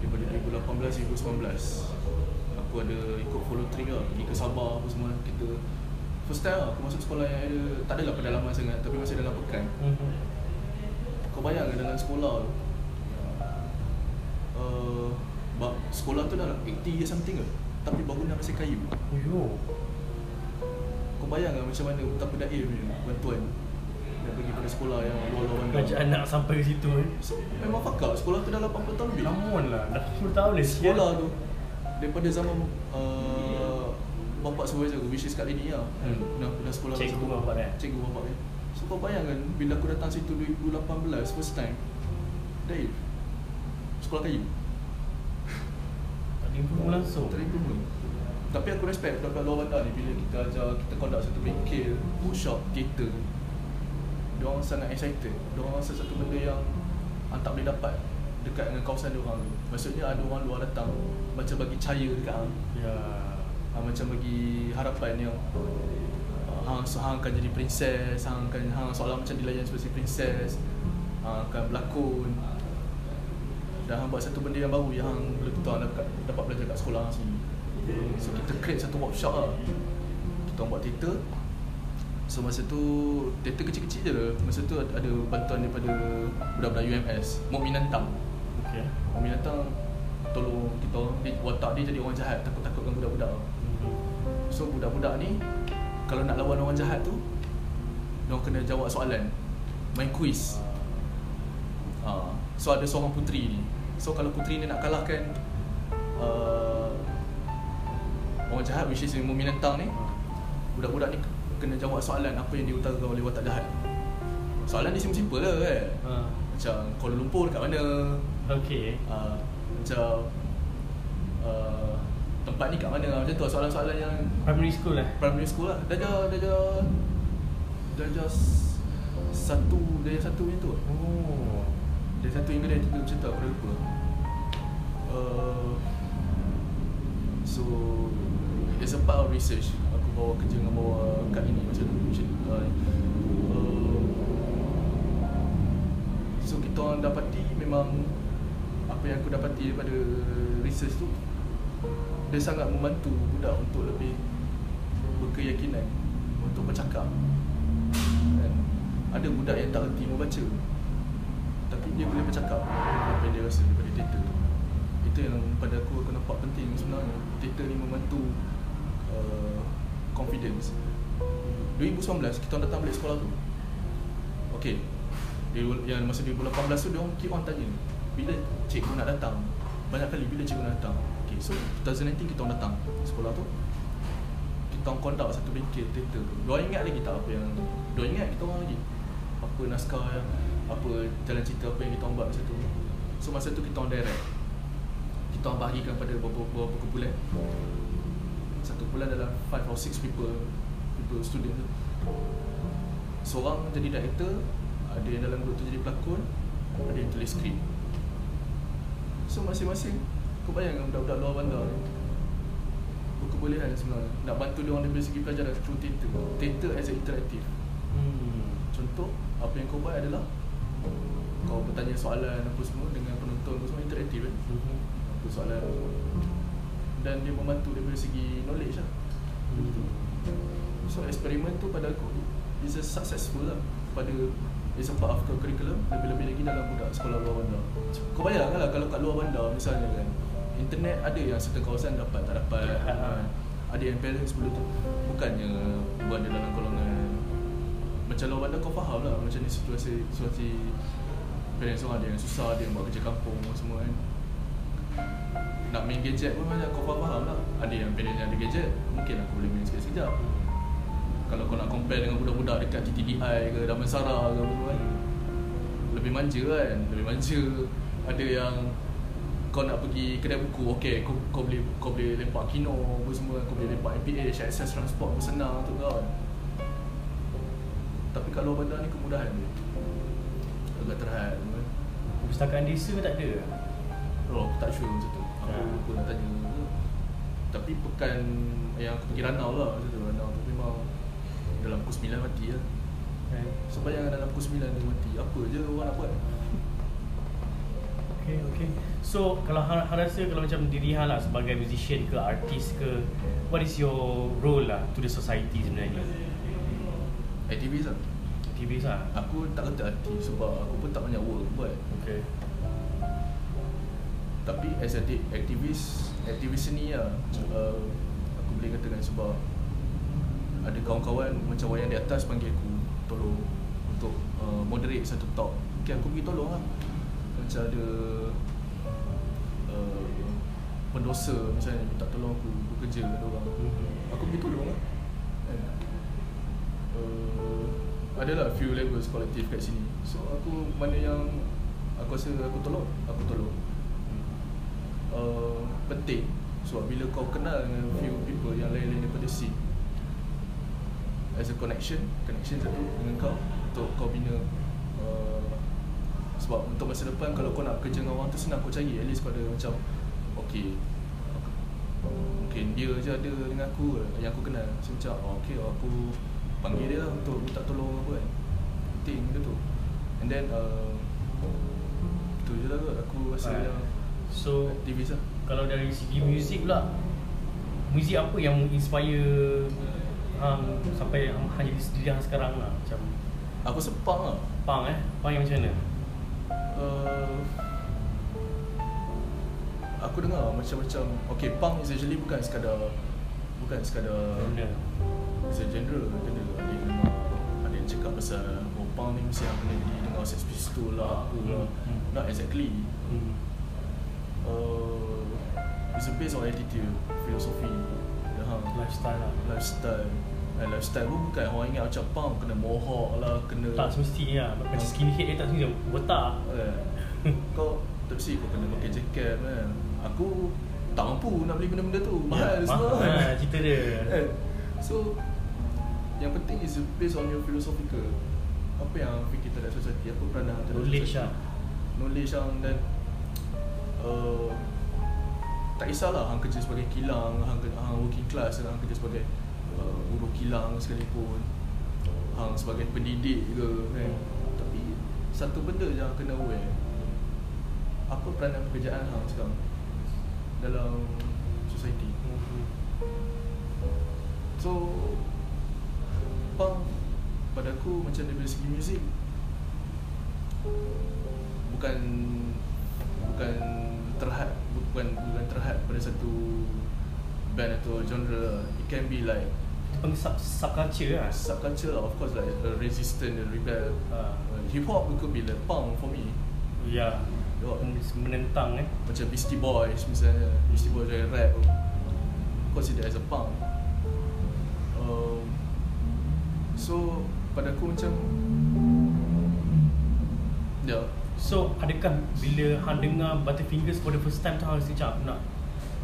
Daripada 2018 2019 Aku ada ikut voluntary lah. Pergi ke Sabah apa semua Kita First time lah aku masuk sekolah yang ada Tak adalah pedalaman sangat Tapi masih dalam pekan. Mhm. Kau bayangkan dalam sekolah tu. Uh, Sekolah tu dah 80 years something ke? Tapi bangunan masih kayu. Oh yo. Kau bayangkan macam mana Betapa daim punya bantuan Nak pergi pada sekolah yang luar-luar bandar Kerajaan nak sampai ke situ eh. So, Memang fuck up Sekolah tu dah 80 tahun lebih Lamun lah. Dah 10 tahun ni. Sekolah tu Daripada zaman uh, bapak supervisor aku which is kat Lini lah Hmm. dah, dah sekolah Cikgu bapak dia? cikgu bapak dia so kau bayangkan bila aku datang situ 2018 first time Dave sekolah kayu Tak improve langsung. Terimprovement Tapi aku respect budak-budak luar bandar ni Bila kita ajar, kita conduct satu bengkel Workshop, theater Diorang sangat excited. Diorang rasa satu benda yang ah, Tak boleh dapat Dekat dengan kawasan diorang tu Maksudnya ada orang luar datang Macam bagi cahaya dekat hang. Ya. ha, Macam bagi harapan yang ah, Hang, so, hang akan jadi princess Hang akan hang seolah macam dilayan sebagai princess Hang akan berlakon. Dan hang buat satu benda yang baru Yang hang boleh betul hang dapat, dapat belajar kat sekolah hang sendiri. So kita create satu workshop lah. Kita orang buat theater So masa tu Theater kecil-kecil je lah. Masa tu ada, bantuan daripada Budak-budak UMS Mok Minantang. Okay. Mok Minantang Tolong kita orang. Dia, Watak dia jadi orang jahat. Takut-takutkan budak-budak. Mhm. So budak-budak ni Kalau nak lawan orang jahat tu Diorang kena jawab soalan. Main quiz ha. So ada seorang puteri ni. So kalau puteri ni nak kalahkan uh, Orang jahat which is Mumin Nentang ni Budak-budak ni kena jawab soalan Apa yang diutarakan oleh watak jahat Soalan ni simple lah kan Ha. Macam Kuala Lumpur dekat mana Okay. uh, Macam uh, Tempat ni kat mana Macam tu lah, soalan-soalan yang Primary school lah. primary school lah darjah darjah darjah s- satu darjah satu macam tu Oh. darjah satu hingga darjah tiga macam tu aku dah lupa uh, so as a part of research bawa kerja dengan bawa kat ini macam tu uh, uh, so kita orang dapati memang apa yang aku dapati daripada research tu dia sangat membantu budak untuk lebih berkeyakinan untuk bercakap. Kan? ada budak yang tak erti membaca tapi dia boleh bercakap apa yang dia rasa daripada teater tu. Itu yang pada aku aku nampak penting sebenarnya. Teater ni membantu uh, confidence. 2019 kita datang balik sekolah tu. Okay. Dia, Yang masa 2018 tu dia orang keep on tanya Bila cikgu nak datang? Banyak kali bila cikgu nak datang? Okay so 2019 kita datang sekolah tu. Kita orang conduct satu bengkel teater tu. Diorang ingat lagi tak apa yang Diorang ingat kita orang lagi. Apa naskah yang Apa jalan cerita apa yang kita orang buat masa tu. So masa tu kita orang direct. Kita orang bahagikan pada beberapa, beberapa kumpulan Satu kumpulan dalam 5 or 6 people People student tu. Seorang jadi director Ada yang dalam grup tu jadi pelakon Ada yang tulis skrip. So masing-masing Kau bayangkan budak-budak luar bandar ni? Berkebolehan sebenarnya. Nak bantu dia orang dari segi pelajaran through theater Theater as a interactive. Hmm. Contoh Apa yang kau buat adalah Kau bertanya soalan apa semua Dengan penonton apa semua interaktif kan? Mhm. Apa soalan Dan dia membantu dari segi knowledge lah Hmm. So eksperimen tu pada aku is a successful lah pada is a part of the curriculum lebih-lebih lagi dalam budak sekolah luar bandar. Kau bayangkan lah kalau kat luar bandar misalnya kan internet ada yang certain kawasan dapat tak dapat <laughs> kan. ada yang parents perlu tu bukannya berada dalam golongan macam luar bandar kau faham lah macam ni situasi situasi parents orang ada yang susah ada yang buat kerja kampung semua kan nak main gadget pun macam kau faham lah. Ada yang parents yang ada gadget Mungkin aku boleh main sekejap-sekejap Kalau kau nak compare dengan budak-budak dekat TTDI ke Damansara ke apa kan? Lebih manja kan? Lebih manja. Ada yang kau nak pergi kedai buku Okay kau, kau boleh kau boleh lepak Kino apa semua Kau boleh lepak MPH Access transport pun senang tu kan? Tapi kat luar bandar ni kemudahan dia. Agak terhad kan? Perpustakaan desa tak ada? Oh, aku tak sure macam tu Aku lupa nak tanya Tapi pekan yang aku pergi Ranau lah Macam tu Ranau tu memang Dalam pukul 9 mati lah Kan? So bayangkan dalam pukul 9 dia mati Apa je orang nak buat Okay, okay. So, kalau hang, hang rasa kalau macam diri hang lah sebagai musician ke, artis ke, what is your role lah to the society sebenarnya? Aktivis lah Aktivis lah. Aku tak kata aktif sebab aku pun tak banyak work buat Okay. Tapi as a aktivis Aktivis seni lah. Uh, Aku boleh katakan sebab Ada kawan-kawan macam wayang di atas panggil aku Tolong untuk uh, moderate satu talk. Okay aku pergi tolong lah. Macam ada uh, Pendosa misalnya minta tolong aku Aku kerja dengan orang. Mhm. Aku aku pergi tolong lah. Uh, Adalah few levels kolektif kat sini. So aku mana yang Aku rasa aku tolong Aku tolong uh, Penting. Sebab bila kau kenal dengan few people yang lain-lain daripada scene As a connection Connection satu dengan kau Untuk kau bina uh, Sebab untuk masa depan Kalau kau nak kerja dengan orang tu senang kau cari At least kau ada macam Okay Mungkin dia je ada dengan aku Yang aku kenal. So macam oh, okay aku Panggil dia lah untuk minta tolong apa kan. Penting benda tu And then uh, Tu je lah aku rasa yang So lah kalau dari segi muzik pula Muzik apa yang inspire hang sampai hang hang jadi diri hang sekarang lah macam? Aku sepang lah. Punk eh? Punk yang macam mana? Uh, Aku dengar macam-macam. Okay punk is actually bukan sekadar Bukan sekadar benda It's a genre Kena ada yang Ada yang cakap pasal Oh punk ni mesti yang kena jadi Dengar Sex Pistol lah Apa lah. Hmm. Not exactly. Hmm. Uh, It's a based on attitude Filosofi ha, lifestyle lah. Lifestyle. And lifestyle pun bukan. Orang ingat macam punk Kena mohawk lah Kena tak semestinya lah. Macam skinhead dia tak semestinya botak. Eh, <laughs> Kau Tak mesti kau kena pakai jaket kan Aku Tak mampu nak beli benda-benda tu. Mahal Ya, semua. mahal lah cerita dia. <laughs> Eh, So Yang penting is based on your philosophical. Apa yang fikir terhadap society? Apa peranan terhadap Knowledge society? lah. Knowledge lah dan uh, Tak kisahlah Hang kerja sebagai kilang Hang, hang working class Hang kerja sebagai uh, Buruh kilang sekalipun. Hang sebagai pendidik ke kan? Tapi Satu benda yang kena aware. Apa peranan pekerjaan hang sekarang Dalam Society. So Punk Pada aku macam dari segi muzik Bukan Bukan terhad Bukan bukan terhad pada satu Band atau genre. It can be like panggil sub, subculture lah. Subculture lah Of course like a resistant and rebel. Uh, Hip hop could be like punk for me. Ya. Hop Menentang eh. Macam Beastie Boys misalnya Beastie Boys yang rap tu Consider as a punk. Um, So Pada aku macam Ya. yeah, So adakah bila hang dengar Butterfingers for the first time tu hang rasa macam aku nak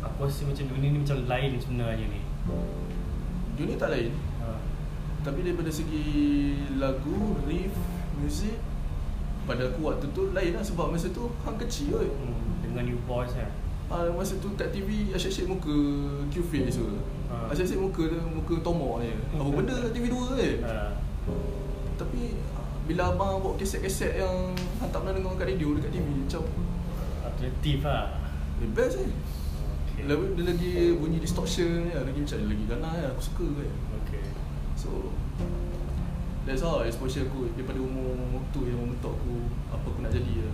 Aku rasa macam dunia ni macam lain sebenarnya ni. Unit tak lain. Ha. Tapi daripada segi Lagu, riff, muzik Pada aku waktu tu lain lah Sebab masa tu Hang kecil kot hmm, Dengan new boys kan? Ah, masa tu kat TV asyik-asyik muka Q-Face tu. Ha. Asyik-asyik muka dia Muka tomok je Apa benda kat TV 2 kan? Ha. Ah, Bila abang bawa keset-keset yang Hang tak pernah dengar kat radio dekat TV Macam Alternatif lah Eh best eh okay. Lalu dia lagi bunyi distortion ya, Lagi macam lagi ganas ya. Aku suka kan okay. So That's how exposure aku Daripada umur tu yang membentuk aku Apa aku nak jadi ya.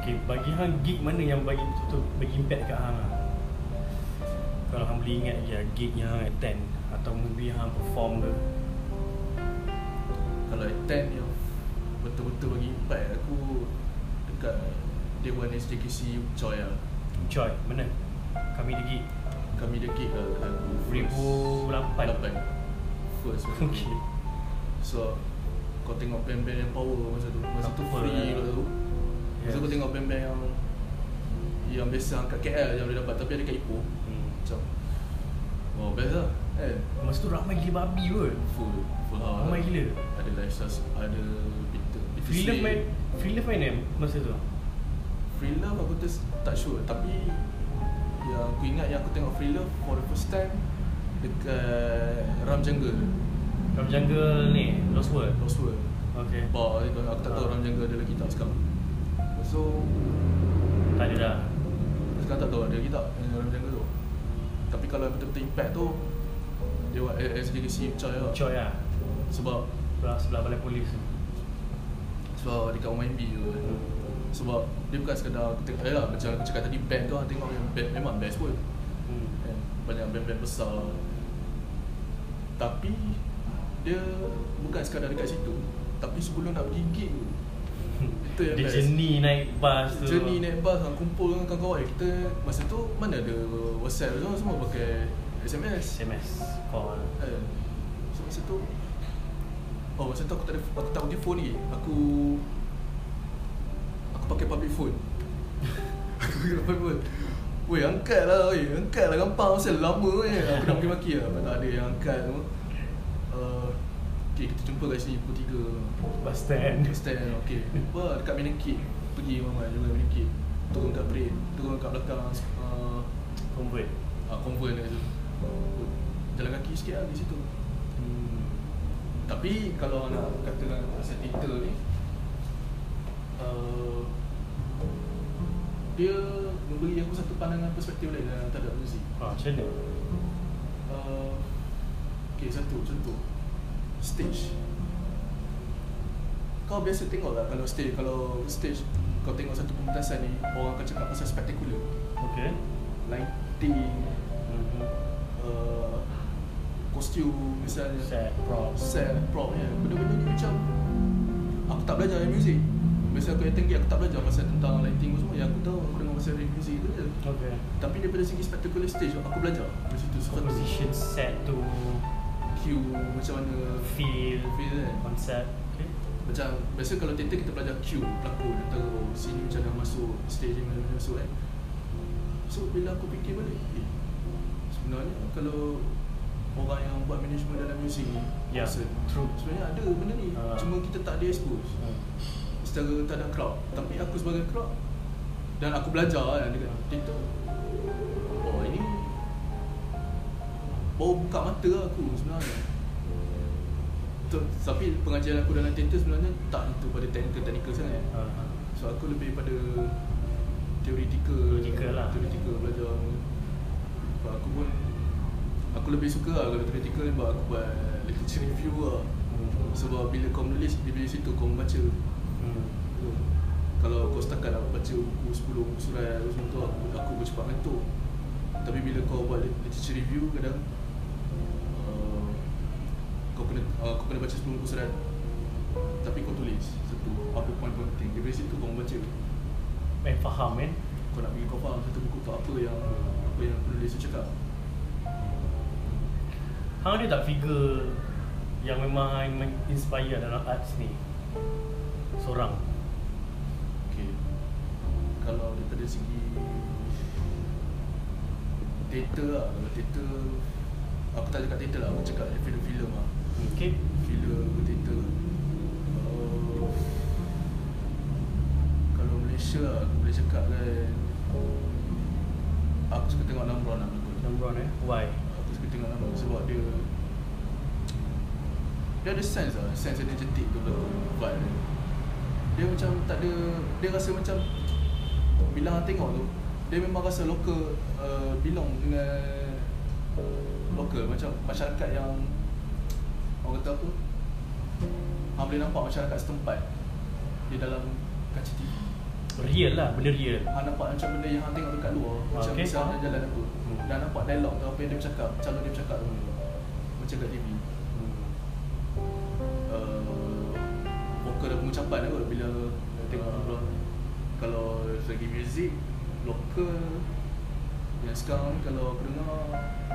Okay, bagi hang gig mana yang bagi betul-betul bagi impact kat hang lah? Kalau hang boleh ingat je gig yang hang attend atau maybe hang perform ke Kalau attend yang Betul-betul bagi impact aku Dekat Dewan SJKC Choi lah. Choi, mana? Kami ada gig Kami ada gig lah lagu 2008 First Okay. So Kau tengok band-band yang power masa tu. Masa tu free lah. tu. Masa Yes. kau tengok band-band yang Yang biasa kat KL yang boleh dapat. Tapi ada kat Ipoh. Hmm. Macam Oh best lah Masa tu ramai gila babi kot. Full Full house. Ramai gila. Ada lifestyle Ada Peter Free Love main Free Love main eh masa tu? Free Love aku tu tak sure. Tapi Yang aku ingat yang aku tengok Free Love For the first time Dekat Ram Jungle. Dalam jungle ni Lost World? Lost World. Okay. Bar itu aku tak tahu Ah. Ram Jungle ada lagi tak sekarang. So Tak ada dah. Sekarang tak tahu ada lagi tak Ram Jungle tu. Tapi kalau betul-betul impact tu Dia buat SJKC Choi lah. Choi lah. Sebab? Sebelah, sebelah balai polis. Tu Sebab dekat OMB tu kan. Sebab dia bukan sekadar tengok eh lah, Macam aku cakap tadi band tu aku tengok yang band memang best pun. Hmm. kan? Banyak band-band besar. Tapi dia bukan sekadar dekat situ. Tapi sebelum nak pergi gig tu <laughs> itu yang Dia best. journey naik bas tu. Journey naik bas hang kumpul dengan kawan-kawan. Kita masa tu mana ada whatsapp semua semua pakai SMS SMS call. Eh, So masa tu Oh masa tu aku tak ada Aku tak pakai phone lagi Aku Aku pakai public phone. <laughs> Aku pakai public phone. Weh angkat lah weh. Angkat lah gampang. Pasal lama weh. Aku nak maki-maki lah. Tak ada yang angkat tu uh, Okay kita jumpa kat sini Pukul 3 Bus stand. Stand Okay. Jumpa dekat Minakit Pergi Mama juga Minakit Turun kat break Turun kat belakang uh, Convert. uh, Convert dia tu Jalan kaki sikit lah di situ Hmm. Tapi kalau nak katakan pasal Twitter ni uh, Dia memberi aku satu pandangan perspektif lain dalam terhadap muzik Ah, macam mana? uh, Okay satu contoh Stage Kau biasa tengok lah kalau stage Kalau stage kau tengok satu pementasan ni Orang akan cakap pasal spektakular Okay. Lighting Kostum misalnya. Set, prop. set prop ya. Benda-benda ni macam aku tak belajar yang muzik biasa aku attend gig aku tak belajar pasal tentang lighting semua. Yang aku tahu aku dengar pasal music tu je. Okay. tapi daripada segi spectacular stage aku belajar dari situ. Composition set to cue macam mana? Feel, feel kan concept. Okay. macam biasa kalau teater kita belajar cue pelakon oh, sini macam mana masuk stage ni macam mana masuk kan so bila aku fikir balik eh, sebenarnya kalau orang yang buat management dalam muzik ni Ya, person, true. sebenarnya ada benda ni Ah. cuma kita tak di expose Hmm. secara tak ada crowd tapi aku sebagai crowd dan aku belajar kan dekat teater oh ini baru buka mata lah aku sebenarnya tapi pengajaran aku dalam teater sebenarnya tak itu pada technical-technical sangat Ah, so aku lebih pada teoretikal Theoretical lah. teoretikal belajar Sebab aku pun aku lebih suka lah kalau teoretikal ni sebab aku buat literature review lah. Hmm. sebab bila kau menulis di bila situ kau membaca. Hmm. Kalau kau setakat nak baca buku 10 buku surat semua tu aku, aku bercepat ngantuk Tapi bila kau buat literature review kadang uh, Kau kena uh, kau kena baca 10 buku surat Tapi kau tulis satu apa poin-poin penting? Dari situ kau membaca. Eh, faham kan? Kau nak bagi kau faham satu buku tu apa yang apa yang penulis tu cakap Hang ada tak figure yang memang hang inspire dalam arts ni? Seorang. Okay Kalau daripada segi Theater lah Kalau theater Aku tak cakap theater lah Aku cakap film-film lah Okay. Filem ke theater uh, Kalau Malaysia lah Aku boleh cakap kan Aku suka tengok Namron lah eh? Why? Tengok Namron sebab dia Dia ada sense lah Sense energetic tu berlakon Vibe dia. Dia macam tak ada Dia rasa macam Bila tengok tu Dia memang rasa local uh, Belong dengan Local. Macam masyarakat yang Orang kata apa Hang boleh nampak masyarakat setempat Di dalam kaca TV Real lah, benda real. Hang nampak macam benda yang hang tengok dekat luar Macam Okay, misalnya faham. jalan apa Hmm. Dan nampak dialog tu Apa yang dia bercakap Calon dia bercakap tu Macam kat TV Hmm. uh, Vokal dan pengucapan kot Bila tengok Ah. orang Kalau segi muzik Lokal Yang sekarang ni kalau aku dengar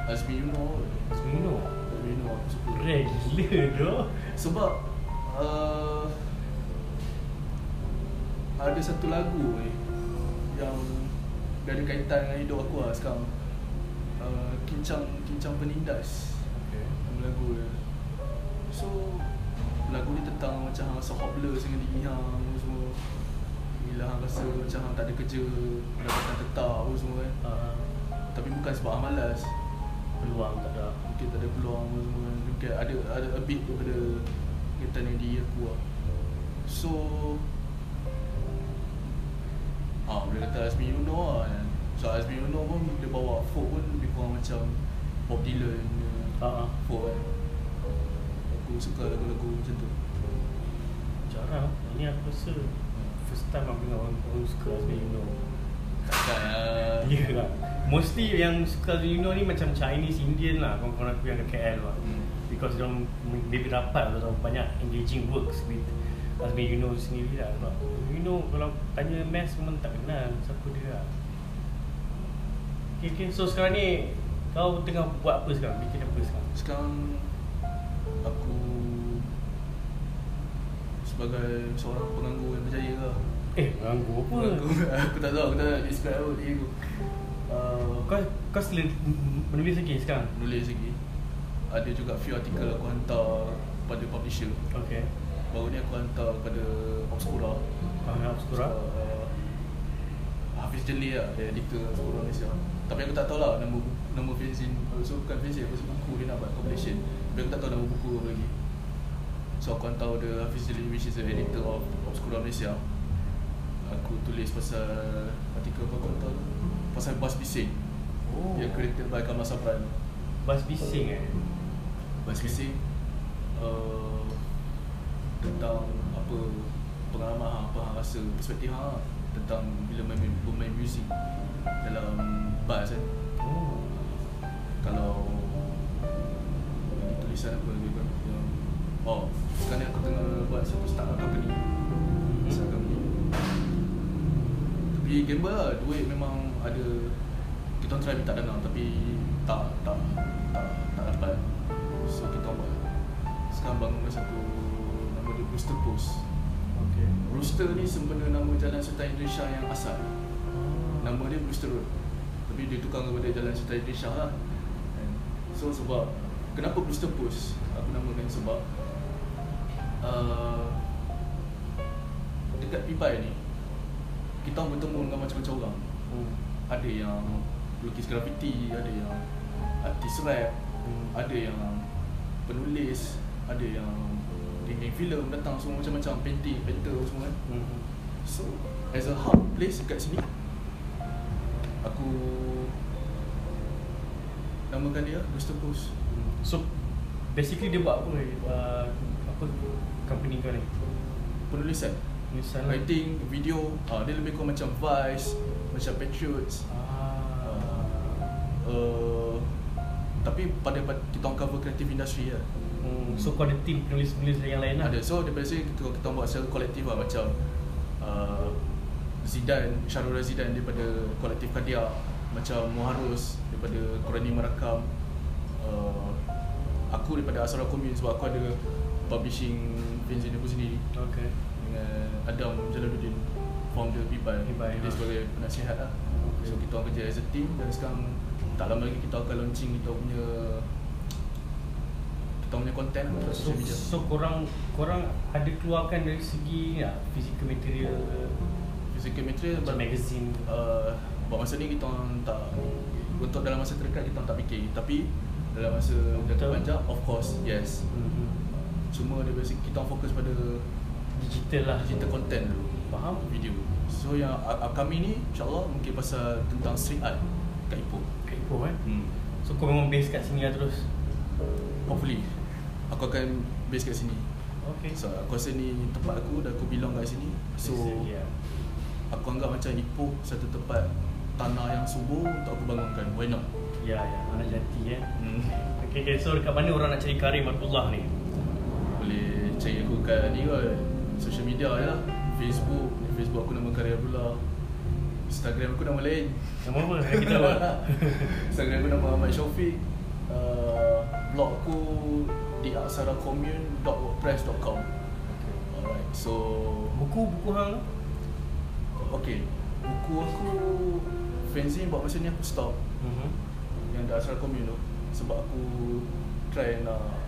Azmi Yuno Semino. Azmi Yuno aku suka Rare gila tu. Sebab uh, Ada satu lagu ni Yang ada kaitan dengan hidup aku lah sekarang. Uh, Kincang Kincang Penindas. Okay. Lagu dia. So Lagu ni tentang macam hang rasa hopeless dengan diri hang semua. Bila hang rasa macam hang tak ada kerja Pendapatan tetap apa semua kan Uh, Tapi bukan sebab hang malas. Peluang tak ada. Mungkin tak ada peluang semua. Kan Mungkin ada ada a bit daripada Kaitan dengan diri aku lah. So Ah, boleh kata Azmi Yuno lah kan So Azmi Yuno pun dia bawa folk pun lebih kurang macam Bob Dylan punya Ah, ah. folk kan Aku suka lagu-lagu macam tu Jarang. Ini aku rasa first time aku dengar orang, orang suka Azmi Yuno. Takkan lah <laughs> Ya lah. Mostly yang suka Azmi Yuno ni macam Chinese, Indian lah. Kawan-kawan aku yang dekat KL lah. Hmm. Because dia maybe rapat atau banyak engaging works with Azmi Yuno sendiri lah. Sebab Yuno kalau tanya Mass memang tak kenal siapa dia lah. Okay, okay. So sekarang ni Kau tengah buat apa sekarang? Bikin apa sekarang? Sekarang aku sebagai seorang penganggur yang berjaya lah. Eh, ganggu apa? Penganggur. <laughs> aku tak tahu, aku tak nak describe apa diri aku. Uh, Kau kau still menulis lagi sekarang? nulis lagi. Ada juga few artikel aku hantar pada publisher. Okay. Baru ni aku hantar kepada Obscura. Ah, Obscura. Uh, Hafiz Jeli lah, dia editor Obscura Malaysia. Tapi aku tak tahu lah nama nama fanzine. So bukan fanzine, aku buku dia nak buat compilation. Tapi aku tak tahu nama buku apa lagi. So aku hantar dia Hafiz Jeli which is the editor of Obscura Malaysia. Aku tulis pasal artikel apa aku hantar tu? Pasal bas bising. Oh. Yang created by Kamal Sabran. Bas bising eh. Bas bising uh, tentang apa pengalaman hang, apa hang rasa perspektif hang lah tentang bila main bermain muzik dalam bas kan. Oh. Kalau tulisan apa lagi kan yang oh sekarang ni aku tengah buat satu startup company. Startup company. Tapi gamble lah. Duit memang ada. Kita orang try minta dana tapi tak tak Brewster Post Okay. Brewster ni sebenarnya nama Jalan Sultan Idris Shah yang asal Nama dia Brewster Road Tapi dia tukar kepada Jalan Sultan Idris Shah lah? So sebab Kenapa Brewster Post Aku namakan sebab uh, Dekat Pipai ni Kita bertemu dengan macam-macam orang Hmm. Ada yang Pelukis grafiti Ada yang Artis rap Hmm. Ada yang Penulis Ada yang Dinding filem datang semua macam-macam Painting, painter semua kan Hmm. So as a hub place kat sini Aku Namakan dia Brewster Post So basically dia buat apa uh, apa company kau ni? Penulisan Tulisan lah. Writing, video uh, Dia lebih kurang macam Vice Macam Patriots Ah. uh, Tapi pada pada kita orang cover creative industry lah Hmm. So kau ada team penulis-penulis yang lain lah. Ada So daripada sini kita, kita buat secara kolektif lah Macam uh, Zidan Syarul Zidan daripada kolektif Kadia Macam Muharus daripada Qurani Merakam uh, Aku daripada Asara Commune sebab aku ada publishing fanzine aku sendiri Okay. dengan Adam Jalaluddin founder Pibai Pibai, dia ha. sebagai penasihat lah Okay. so kita orang kerja as a team dan sekarang tak lama lagi kita akan launching kita punya kita punya content kat So, social media so korang korang ada keluarkan dari segi ya, physical material ke? physical material macam magazine. uh, buat masa ni kita orang tak untuk dalam masa terdekat kita orang tak fikir tapi dalam masa jangka panjang of course yes Mhm. cuma dia basic kita orang fokus pada Digital lah. digital content dulu Faham? video so yang upcoming ni insyaallah mungkin pasal tentang street art kat Ipoh Kat Ipoh eh. hmm. So kau memang base kat sini lah terus. hopefully aku akan base kat sini Okay. so aku rasa ni tempat aku dan aku belong kat sini so yeah. aku anggap macam Ipoh satu tempat tanah yang subur untuk aku bangunkan why not Ya, ya, anak jati eh. hmm. Okay, okay, so dekat mana orang nak cari Karim Abdullah ni? boleh cari aku kat ni kot social media je lah Facebook Facebook aku nama Karya Abdullah Instagram aku nama lain Nama apa? Yang <laughs> kita <laughs> tahu. Instagram aku nama Ahmad Syafiq uh, Blog aku di aksaracommune.wordpress.com Alright, so Buku-buku hang Okay Buku aku Fanzine buat masa ni aku stop. Mhm. Yang di Aksara Commune tu Sebab aku Try nak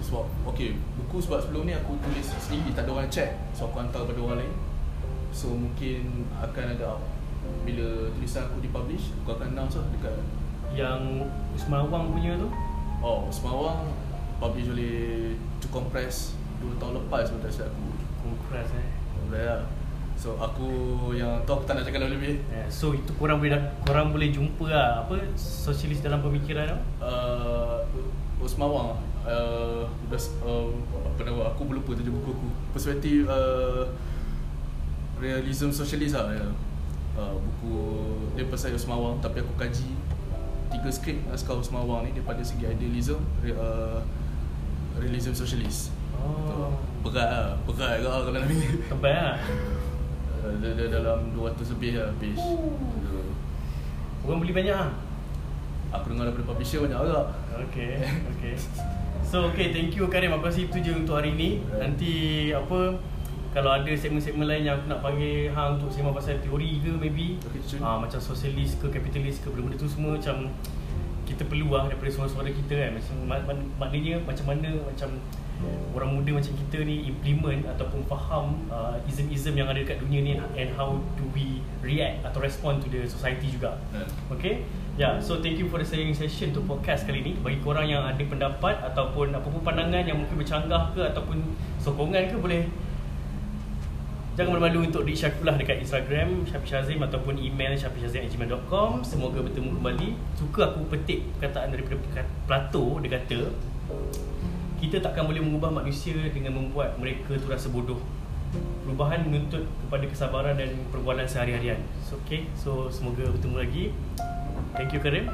Sebab Okay Buku sebab sebelum ni aku tulis sendiri Tak ada orang check. So aku hantar kepada orang lain. So mungkin Akan ada Bila tulisan aku dipublish Aku akan announce lah dekat Yang Usman Awang punya tu? Oh Semawang Publish oleh To Compress 2 tahun lepas Kalau tak silap aku. Compress eh? Alright lah. So aku yang tu aku tak nak cakap lebih. Eh, So itu korang boleh korang boleh jumpa lah apa sosialis dalam pemikiran tu. uh, Osmawang uh, best, uh, apa nama aku berlupa tajuk buku aku. Perspektif uh, realism sosialis lah ya. uh, buku dia pasal Osmawang tapi aku kaji tiga skrip naskah Osmawang ni daripada segi idealism uh, realism sosialis Oh. berat lah berat ke lah kalau nak ni Tebal lah. uh, dia, dia dalam 200 lebih lah page Orang beli banyak ah. Aku dengar daripada publisher banyak agak Okay, <laughs> okay. So okay, thank you Karim. Aku rasa itu je untuk hari ni. Nanti apa kalau ada segmen-segmen lain yang aku nak panggil hang untuk sembang pasal teori ke maybe Okay, ah, macam sosialis ke kapitalis ke benda-benda tu semua macam kita perlu lah daripada suara-suara kita kan. Macam mak, mak, maknanya macam mana macam orang muda macam kita ni implement ataupun faham uh, ism-ism yang ada dekat dunia ni and how do we react atau respond to the society juga. Dan Okay? Yeah, so thank you for the sharing session untuk podcast kali ni. Bagi korang yang ada pendapat Ataupun apa-apa pandangan yang mungkin bercanggah ke Ataupun sokongan ke boleh Jangan malu-malu untuk reach aku lah dekat Instagram Syafiq Shazim Ataupun email syafiqshazim.gmail.com Semoga bertemu kembali. Suka aku petik perkataan daripada Plato Dia kata Kita takkan boleh mengubah manusia Dengan membuat mereka tu rasa bodoh. Perubahan menuntut kepada kesabaran dan perbualan sehari-harian. So, Okay, so semoga bertemu lagi. Thank you Karim